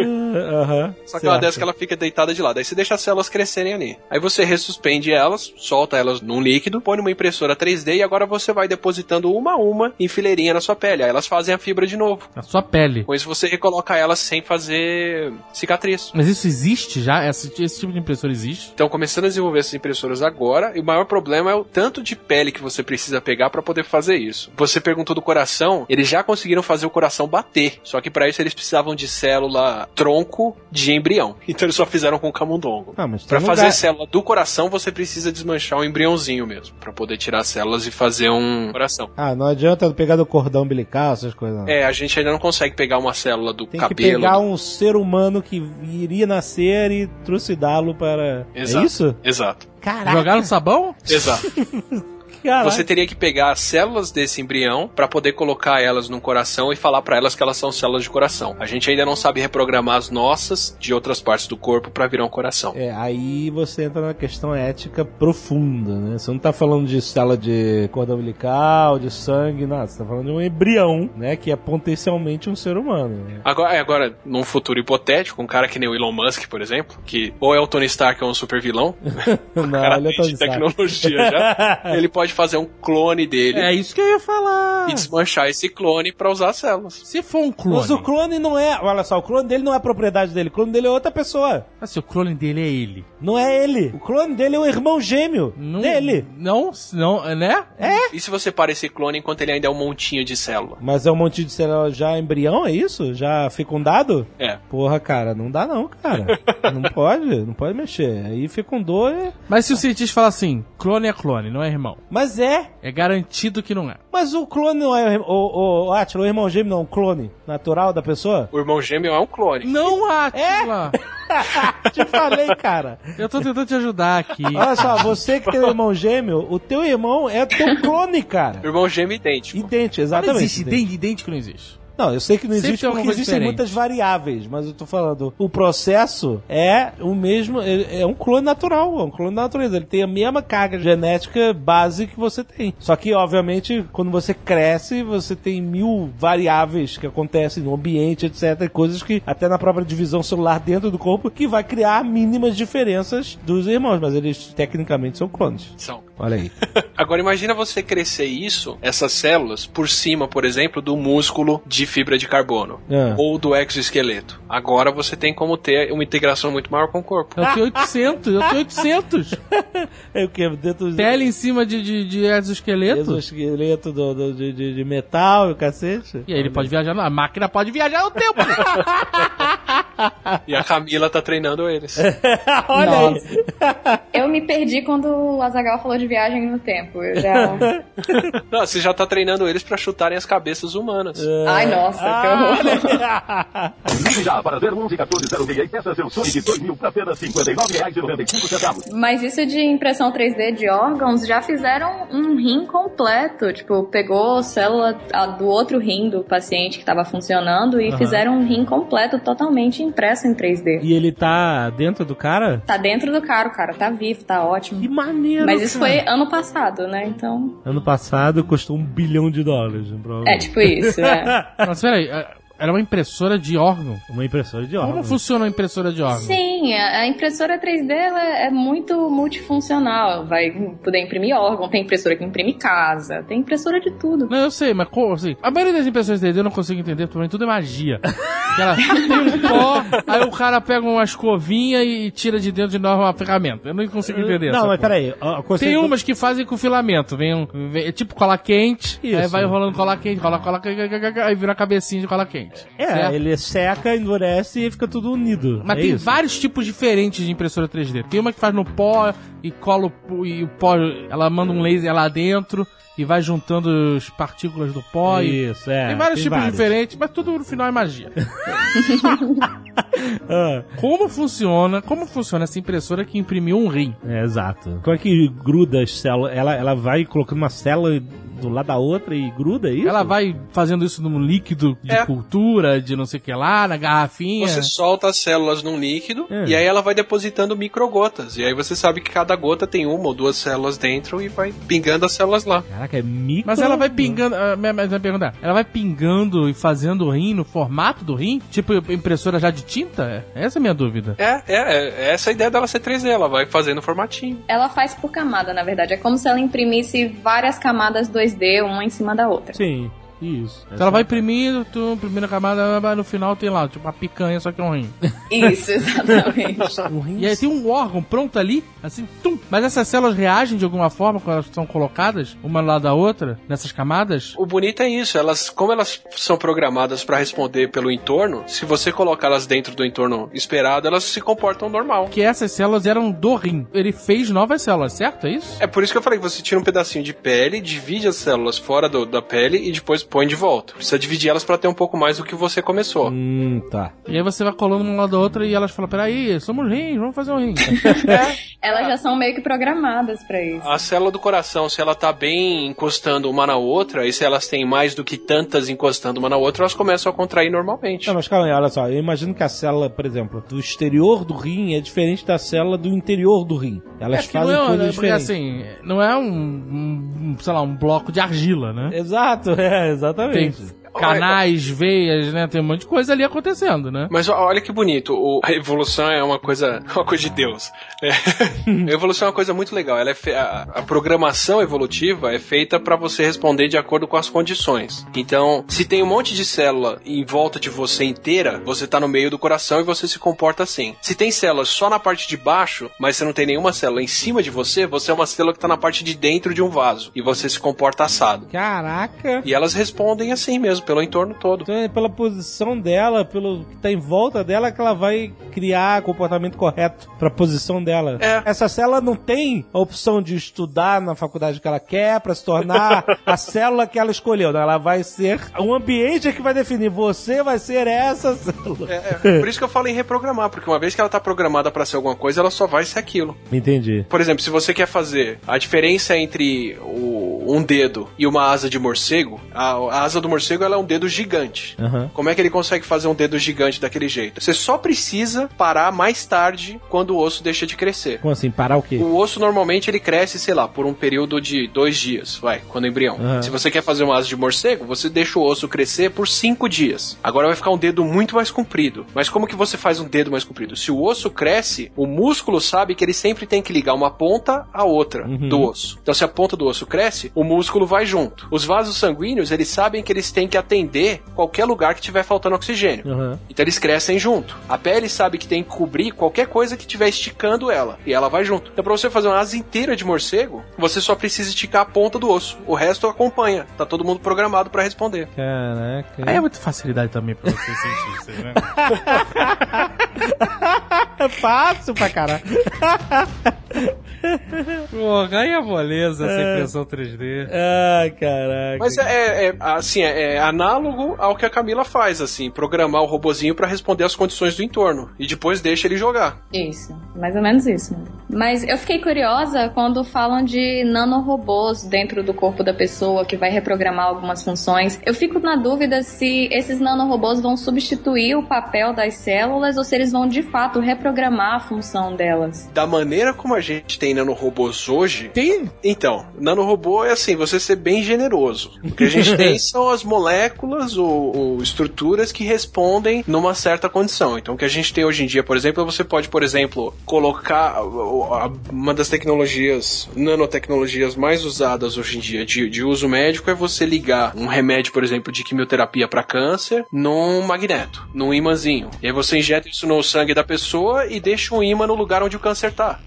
Aham. Só que ela certo. desce que ela fica deitada de lado. Aí você deixa as células crescerem ali. Aí você ressuspende elas, solta elas num líquido, põe numa impressora 3D e agora você vai depositando uma a uma em fileirinha na sua pele. Aí elas fazem a fibra de novo. Na sua pele. Com isso você recoloca elas sem fazer cicatriz. Mas isso existe já? Esse, esse tipo de impressora existe? Então, começando a desenvolver essas impressoras agora, e o maior problema é o tanto de pele que você precisa pegar para poder fazer isso. Você perguntou do coração, eles já conseguiram fazer o coração bater, só que para isso eles precisavam de célula tronco de embrião. Então eles só fizeram com camundongo. Ah, mas tem Pra um fazer lugar- célula do coração, você precisa desmanchar um embriãozinho mesmo, Pra poder tirar as células e fazer um coração. Ah, não adianta pegar do cordão umbilical, essas coisas. não. É, a gente ainda não consegue pegar uma célula do Tem que cabelo. pegar um ser humano que iria nascer e trucidá-lo para. Exato. É isso? Exato. Caraca. Jogar no sabão? Exato. Caraca. Você teria que pegar as células desse embrião pra poder colocar elas num coração e falar pra elas que elas são células de coração. A gente ainda não sabe reprogramar as nossas de outras partes do corpo pra virar um coração. É, aí você entra na questão ética profunda, né? Você não tá falando de célula de cordão umbilical, de sangue, nada. Você tá falando de um embrião, né? Que é potencialmente um ser humano. né? Agora, é, agora, num futuro hipotético, um cara que nem o Elon Musk, por exemplo, que ou é o Tony Stark ou um super vilão, Não, cara ele é Tony de Stark. tecnologia já, ele pode fazer um clone dele É isso que eu ia falar. e desmanchar esse clone pra usar as células. Se for um clone. Mas o clone não é. Olha só, o clone dele não é propriedade dele. O clone dele é outra pessoa. Assim, o clone dele é ele. Não é ele. O clone dele é o irmão gêmeo Não, dele. Não, não, né? E se você para esse clone enquanto ele ainda é um montinho de célula? Mas é um monte de célula já embrião, é isso? Já fecundado? É. Porra, cara, não dá não, cara. não pode, não pode mexer. Aí fecundou e... Mas se o cientista falar assim, clone é clone, não é irmão. Mas é. É garantido que não é. Mas o clone não é o, o, o Átila, o irmão gêmeo não, é um clone natural da pessoa? O irmão gêmeo é um clone. Não, Atila! Te falei, cara. Eu tô tentando te ajudar aqui. Olha só, você que tem um irmão gêmeo, o teu irmão é teu clone, cara. O irmão gêmeo é idêntico. Idêntico, Não exatamente. existe, idêntico, idêntico não existe. Não, eu sei que não existe porque existem diferente. muitas variáveis, mas eu tô falando, o processo é o mesmo, é é um clone natural, é um clone da natureza. Ele tem a mesma carga genética base que você tem. Só que, obviamente, quando você cresce, você tem mil variáveis que acontecem no ambiente, etc. Coisas que, até na própria divisão celular dentro do corpo, que vai criar mínimas diferenças dos irmãos, mas eles tecnicamente são clones. São. Olha aí. Agora imagina você crescer isso, essas células, por cima, por exemplo, do músculo de fibra de carbono. Ah. Ou do exoesqueleto. Agora você tem como ter uma integração muito maior com o corpo. Eu tenho 800, eu tenho 800. É o que? Dentro do Pele em cima de, de, de exoesqueleto. exoesqueleto do, do- de, de- de metal e o cacete. E aí ele pode viajar, a máquina pode viajar no tempo. E a Camila tá treinando eles. Olha Nossa. aí. Eu me perdi quando o Azagal falou de viagem no tempo. Eu já. Não, você já tá treinando eles pra chutarem as cabeças humanas. Ai, nossa, que Ah, horror. olha aí. Ligue já para 011 1406 e peça seu Sonic 2000 por apenas R$ 59,95. Mas isso de impressão 3D de órgãos já fizeram um rim completo. Tipo, pegou célula a- do outro rim do paciente que estava funcionando e fizeram um rim completo totalmente impresso em 3D. E ele tá dentro do cara? Tá dentro do cara, o cara tá vivo, tá ótimo. Que maneiro. Mas isso cara. foi ano passado, né? Então. Ano passado custou um bilhão de dólares. né, É provavelmente. tipo isso, né? Mas peraí, era uma impressora de órgão. Uma impressora de Como órgãos. funciona a impressora de órgão? Sim, a impressora 3D ela é muito multifuncional. Vai poder imprimir órgão, tem impressora que imprime casa, tem impressora de tudo. Não, eu sei, mas como assim? A maioria das impressões 3D eu não consigo entender, porque tudo é magia. Ela tem um pó, aí o cara pega uma escovinha e tira de dentro de novo uma ferramenta. Eu não consigo entender Não, mas porra. peraí. Tem umas que fazem com filamento, vem, um, vem- é tipo cola quente, aí Isso. vai rolando cola quente, cola quente, aí vira a cabecinha de cola quente. É, certo? ele seca, endurece e fica tudo unido. Mas é tem isso? vários tipos diferentes de impressora 3D. Tem uma que faz no pó e cola o pó- e o pó, ela manda um laser lá dentro e vai juntando as partículas do pó. e... Isso, é. Tem vários tipos vários. diferentes, mas tudo no final é magia. Ah, Como funciona? Como funciona essa impressora que imprimiu um rim? é, exato. Como é que gruda as células? Ela, ela vai colocando uma célula do lado da outra e gruda é isso? Ela vai fazendo isso num líquido de É. cultura, de não sei o que lá, na garrafinha. Você solta as células num líquido É. e aí ela vai depositando microgotas. E aí você sabe que cada gota tem uma ou duas células dentro e vai pingando as células lá. Caraca, é micro... Mas ela vai pingando. ah, Mas vai perguntar, ela vai pingando e fazendo o rim no formato do rim? Tipo impressora já de tinta? Essa é a minha dúvida. É, é, é essa a ideia dela ser 3D. Ela vai fazendo formatinho. Ela faz por camada, na verdade. É como se ela imprimisse várias camadas 2D, uma em cima da outra. Sim, isso. Então ela vai imprimindo, tu, primeira camada, no final tem lá, tipo uma picanha, só que é um rim. Isso, exatamente. E aí tem um órgão pronto ali, assim, tum. Mas essas células reagem de alguma forma quando elas são colocadas, uma lá da outra, nessas camadas? O bonito é isso, elas, como elas são programadas para responder pelo entorno, se você colocá-las dentro do entorno esperado, elas se comportam normal. Que essas células eram do rim. Ele fez novas células, certo? É isso? É por isso que eu falei que você tira um pedacinho de pele, divide as células fora do- da pele e depois põe de volta. Precisa dividir elas pra ter um pouco mais do que você começou. Hum, tá. E aí você vai colando uma lado da outra e elas falam, peraí, somos rins, vamos fazer um rim. Elas já são meio que programadas pra isso. A célula do coração, se ela tá bem encostando uma na outra, e se elas têm mais do que tantas encostando uma na outra, elas começam a contrair normalmente. Não, mas calma aí, olha só. Eu imagino que a célula, por exemplo, do exterior do rim é diferente da célula do interior do rim. Elas É que fazem não é, coisas né, porque diferentes. assim, não é um, um, sei lá, um bloco de argila, né? Exato, é, Tem exatamente. Canais, veias, né? Tem um monte de coisa ali acontecendo, né? Mas olha que bonito, o- a evolução é uma coisa, uma coisa de Deus. É. A evolução é uma coisa muito legal. Ela é fe- a, a programação evolutiva é feita para você responder de acordo com as condições. Então, se tem um monte de célula em volta de você inteira, você tá no meio do coração e você se comporta assim. Se tem células só na parte de baixo, mas você não tem nenhuma célula em cima de você, você é uma célula que tá na parte de dentro de um vaso e você se comporta assado. Caraca. E elas respondem assim mesmo, pelo entorno todo. Então é pela posição dela, pelo que tá em volta dela, que ela vai criar o comportamento correto pra posição dela. É. Essa célula não tem a opção de estudar na faculdade que ela quer pra se tornar a célula que ela escolheu. Não, ela vai ser. O ambiente é que vai definir. Você vai ser essa célula. É, é. Por isso que eu falo em reprogramar, porque uma vez que ela tá programada para ser alguma coisa, ela só vai ser aquilo. Entendi. Por exemplo, se você quer fazer a diferença entre o- um dedo e uma asa de morcego, a, a asa do morcego ela é um dedo gigante. Aham. Como é que ele consegue fazer um dedo gigante daquele jeito? Você só precisa parar mais tarde quando o osso deixa de crescer. Como assim? Parar o quê? O osso normalmente ele cresce, sei lá, por um período de dois dias, vai, quando é embrião. Aham. Se você quer fazer uma asa de morcego, você deixa o osso crescer por cinco dias. Agora vai ficar um dedo muito mais comprido. Mas como que você faz um dedo mais comprido? Se o osso cresce, o músculo sabe que ele sempre tem que ligar uma ponta à outra do osso. Então se a ponta do osso cresce, o músculo vai junto. Os vasos sanguíneos, eles sabem que eles têm que atender qualquer lugar que tiver faltando oxigênio. Aham. Então eles crescem junto. A pele sabe que tem que cobrir qualquer coisa que estiver esticando ela. E ela vai junto. Então, pra você fazer uma asa inteira de morcego, você só precisa esticar a ponta do osso. O resto acompanha. Tá todo mundo programado pra responder. Caraca. Aí é muita facilidade também pra vocês cientistas, né? É fácil pra caralho. Pô, aí é moleza essa impressão 3D. Ai, caraca. Mas é, é- é, assim, é, é análogo ao que a Camila faz, assim, programar o robozinho pra responder às condições do entorno. E depois deixa ele jogar. Isso, mais ou menos isso. Mas eu fiquei curiosa quando falam de nanorobôs dentro do corpo da pessoa que vai reprogramar algumas funções. Eu fico na dúvida se esses nanorobôs vão substituir o papel das células ou se eles vão de fato reprogramar a função delas. Da maneira como a gente tem nanorobôs hoje, Tem? Então, nanorobô é assim, você ser bem generoso. O que a gente tem são as moléculas ou, ou estruturas que respondem numa certa condição. Então, o que a gente tem hoje em dia, por exemplo, você pode, por exemplo, colocar uma das tecnologias, nanotecnologias mais usadas hoje em dia de, de uso médico é você ligar um remédio, por exemplo, de quimioterapia para câncer num magneto, num imãzinho. E aí você injeta isso no sangue da pessoa e deixa um imã no lugar onde o câncer tá.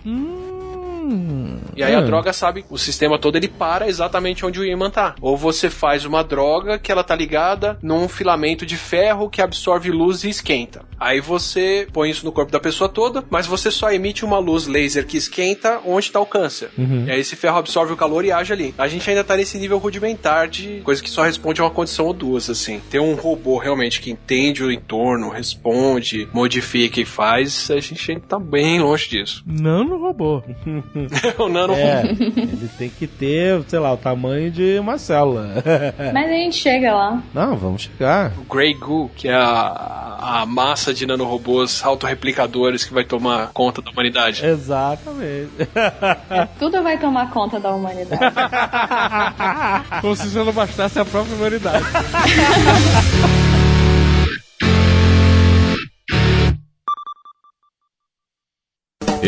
E aí a Hum. droga sabe, o sistema todo ele para exatamente onde o ímã tá. Ou você faz uma droga que ela tá ligada num filamento de ferro que absorve luz e esquenta. Aí você põe isso no corpo da pessoa toda, mas você só emite uma luz laser que esquenta onde tá o câncer. E aí esse ferro absorve o calor e age ali. A gente ainda tá nesse nível rudimentar de coisa que só responde a uma condição ou duas, assim. Ter um robô realmente que entende o entorno, responde, modifica e faz, a gente ainda tá bem longe disso. Nano robô. o nano É, ele tem que ter, sei lá, o tamanho de uma célula. Mas a gente chega lá. Não, vamos chegar. o Grey Goo, que é a, a massa de nanorobôs autorreplicadores que vai tomar conta da humanidade. Exatamente. Tudo vai tomar conta da humanidade. Como se isso não bastasse a própria humanidade.